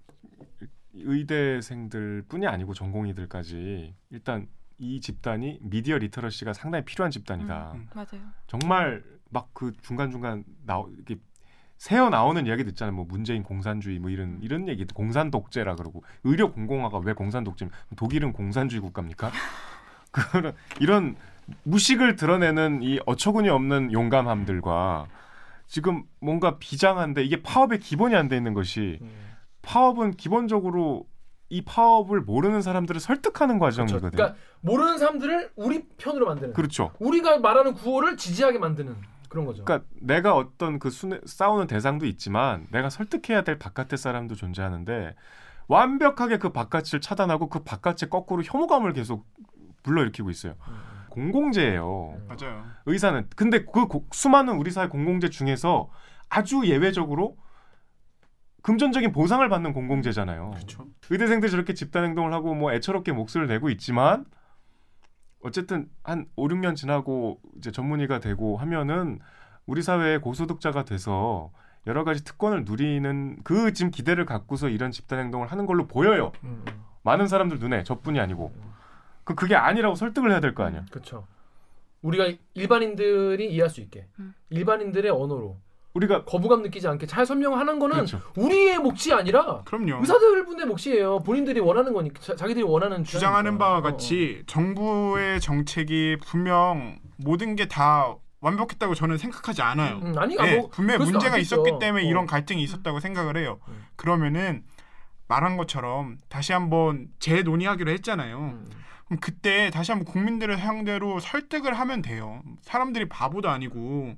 의대생들뿐이 아니고 전공의들까지 일단 이 집단이 미디어 리터러시가 상당히 필요한 집단이다. 음. 맞아요. 정말 막 그 중간 중간 나 이렇게 새어 나오는 이야기도 있잖아요. 뭐 문재인 공산주의 뭐 이런 이런 얘기 공산 독재라 그러고 의료 공공화가 왜 공산 독재? 독일은 공산주의 국가입니까? 그런 이런 무식을 드러내는 이 어처구니 없는 용감함들과 지금 뭔가 비장한데 이게 파업의 기본이 안 돼 있는 것이 음. 파업은 기본적으로 이 파업을 모르는 사람들을 설득하는 그렇죠. 과정이거든요. 그러니까 모르는 사람들을 우리 편으로 만드는 그렇죠. 우리가 말하는 구호를 지지하게 만드는 그런 거죠. 그러니까 내가 어떤 그 순회, 싸우는 대상도 있지만 내가 설득해야 될 바깥의 사람도 존재하는데 완벽하게 그 바깥을 차단하고 그 바깥에 거꾸로 혐오감을 계속 불러일으키고 있어요. 음. 공공재예요. 음. 맞아요. 의사는 근데 그 고- 수많은 우리 사회 공공재 중에서 아주 예외적으로 금전적인 보상을 받는 공공재잖아요. 그렇죠. 의대생들이 저렇게 집단 행동을 하고 뭐 애처롭게 목소리를 내고 있지만 어쨌든 한 5, 6년 지나고 이제 전문의가 되고 하면은 우리 사회의 고소득자가 돼서 여러 가지 특권을 누리는 그 지금 기대를 갖고서 이런 집단 행동을 하는 걸로 보여요. 음, 음. 많은 사람들 눈에 저뿐이 아니고 그 그게 아니라고 설득을 해야 될 거 아니야. 그렇죠. 우리가 일반인들이 이해할 수 있게 음. 일반인들의 언어로 우리가 거부감 느끼지 않게 잘 설명하는 거는 그렇죠. 우리의 몫이 아니라 그럼요. 의사들분의 몫이에요. 본인들이 원하는 거니까 자, 자기들이 원하는 주장하는. 바와 어, 같이 정부의 정책이 분명 모든 게 다 완벽했다고 저는 생각하지 않아요. 어. 음, 아니 네, 뭐 수도 문제가. 있었기 때문에 어. 이런 갈등이 있었다고 생각을 해요. 음. 그러면은 말한 것처럼 다시 한번 재논의하기로 했잖아요. 음. 그럼 그때 다시 한번 국민들을 상대로 설득을 하면 돼요. 사람들이 바보도 아니고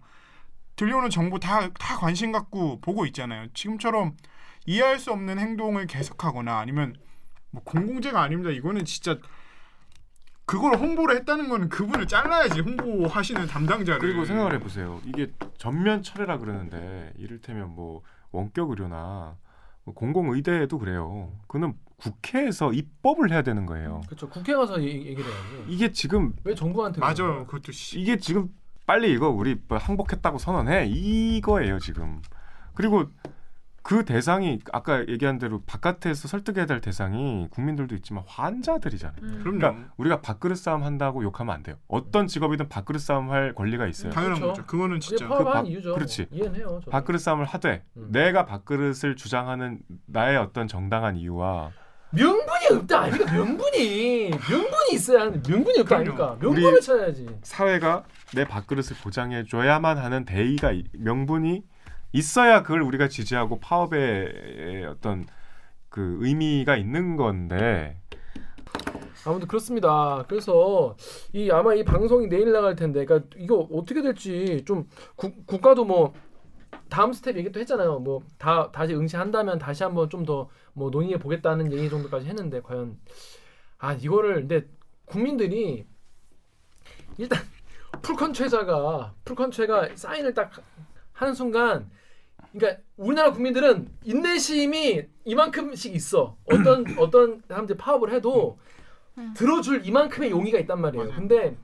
들려오는 정보 다, 다 관심 갖고 보고 있잖아요. 지금처럼 이해할 수 없는 행동을 계속하거나 아니면 뭐 공공재가 아닙니다. 이거는 진짜 그걸 홍보를 했다는 거는 그분을 잘라야지 홍보하시는 담당자를. 그리고 생각을 해보세요. 이게 전면 철회라 그러는데 이를테면 뭐 원격 의료나 뭐 공공의대도 그래요. 그는 국회에서 입법을 해야 되는 거예요. 그렇죠. 국회 가서 얘기, 얘기를 해야지. 이게 지금 왜 정부한테 맞아요. 그것도 씨. 이게 지금 빨리 이거 우리 뭐 항복했다고 선언해 이거예요 지금. 그리고 그 대상이 아까 얘기한 대로 바깥에서 설득해야 될 대상이 국민들도 있지만 환자들이잖아요. 음. 그럼요. 그러니까 우리가 밥그릇 싸움 한다고 욕하면 안 돼요. 어떤 직업이든 밥그릇 싸움 할 권리가 있어요. 당연한 그렇죠. 거죠. 그거는 진짜. 그 밥- 이유죠. 그렇지. 이해는 해요. 저도. 밥그릇 싸움을 하되 음. 내가 밥그릇을 주장하는 나의 어떤 정당한 이유와 명분이 없다 아닙니까? 명분이 명분이 있어야 하는 명분이 없다. 아닙니까? 우리- 명분을 찾아야지. 사회가 내 밥그릇을 보장해 줘야만 하는 대의가 이- 명분이 있어야 그걸 우리가 지지하고 파업의 어떤 그 의미가 있는 건데 아무튼 그렇습니다. 그래서 이 아마 이 방송이 내일 나갈 텐데, 그러니까 이거 어떻게 될지 좀 국, 국가도 뭐 다음 스텝 얘기 또 했잖아요. 뭐 다 다시 응시한다면 다시 한번 좀 더 뭐 논의해 보겠다는 얘기 정도까지 했는데 과연 아 이거를 근데 국민들이 일단 풀컨 최자가 풀컨 최가 사인을 딱 하는 순간 그러니까 우리나라 국민들은 인내심이 이만큼씩 있어. 어떤 어떤 사람들이 파업을 해도 들어줄 이만큼의 용의가 있단 말이에요. 근데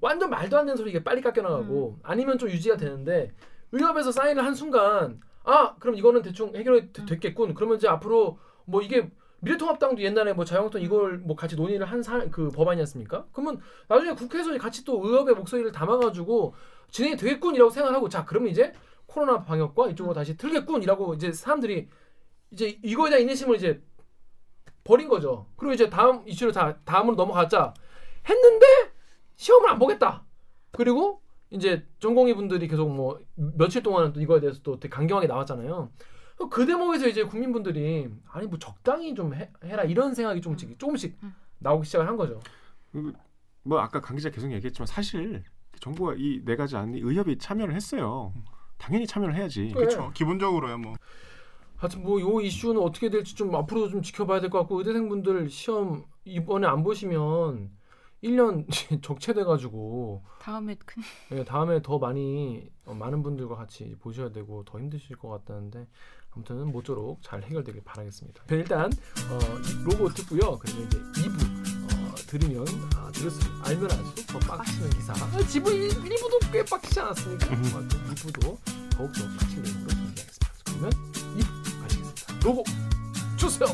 완전 말도 안 되는 소리 이게 빨리 깎여나가고 아니면 좀 유지가 되는데 의협에서 사인을 한 순간 아 그럼 이거는 대충 해결이 되- 됐겠군. 그러면 이제 앞으로 뭐 이게 미래통합당도 옛날에 뭐 자유한국당 이걸 뭐 같이 논의를 한 그 법안이었습니까? 그러면 나중에 국회에서 같이 또 의협의 목소리를 담아가지고 진행이 되겠군이라고 생각하고 자 그러면 이제 코로나 방역과 이쪽으로 다시 틀겠군이라고 이제 사람들이 이제 이거에 대한 인내심을 이제 버린 거죠. 그리고 이제 다음 이슈로 다 다음으로 넘어가자 했는데 시험을 안 보겠다. 그리고 이제 전공의 분들이 계속 뭐 며칠 동안은 또 이거에 대해서 또 되게 강경하게 나왔잖아요. 그 대목에서 이제 국민분들이 아니 뭐 적당히 좀 해, 라 이런 생각이 조금씩 조금씩 나오기 시작을 한 거죠. 뭐 아까 강 기자 계속 얘기했지만 사실 정부가 이 네 가지 안에 의협이 참여를 했어요. 당연히 참여를 해야지. 그래. 그렇죠. 기본적으로요. 뭐 하여튼 뭐 요 이슈는 어떻게 될지 좀 앞으로 좀 지켜봐야 될 것 같고 의대생분들 시험 이번에 안 보시면 1년 적체돼 가지고 다음에 큰 예, 다음에 더 많이 어, 많은 분들과 같이 보셔야 되고 더 힘드실 것 같다는데 아무튼 모쪼록 잘 해결되길 바라겠습니다. 저 일단 어, 이 로고 듣고요. 그리고 이제 2부 어, 들으면 아, 들을수록 알면 알수록 더 빡치는 기사. 아, 지부 1, 부도 꽤 빡치지 않았습니까? 어, 2부도 더욱더 빡치는 내용으로 준비하겠습니다. 그러면 2부 가시겠습니다. 로고 주세요.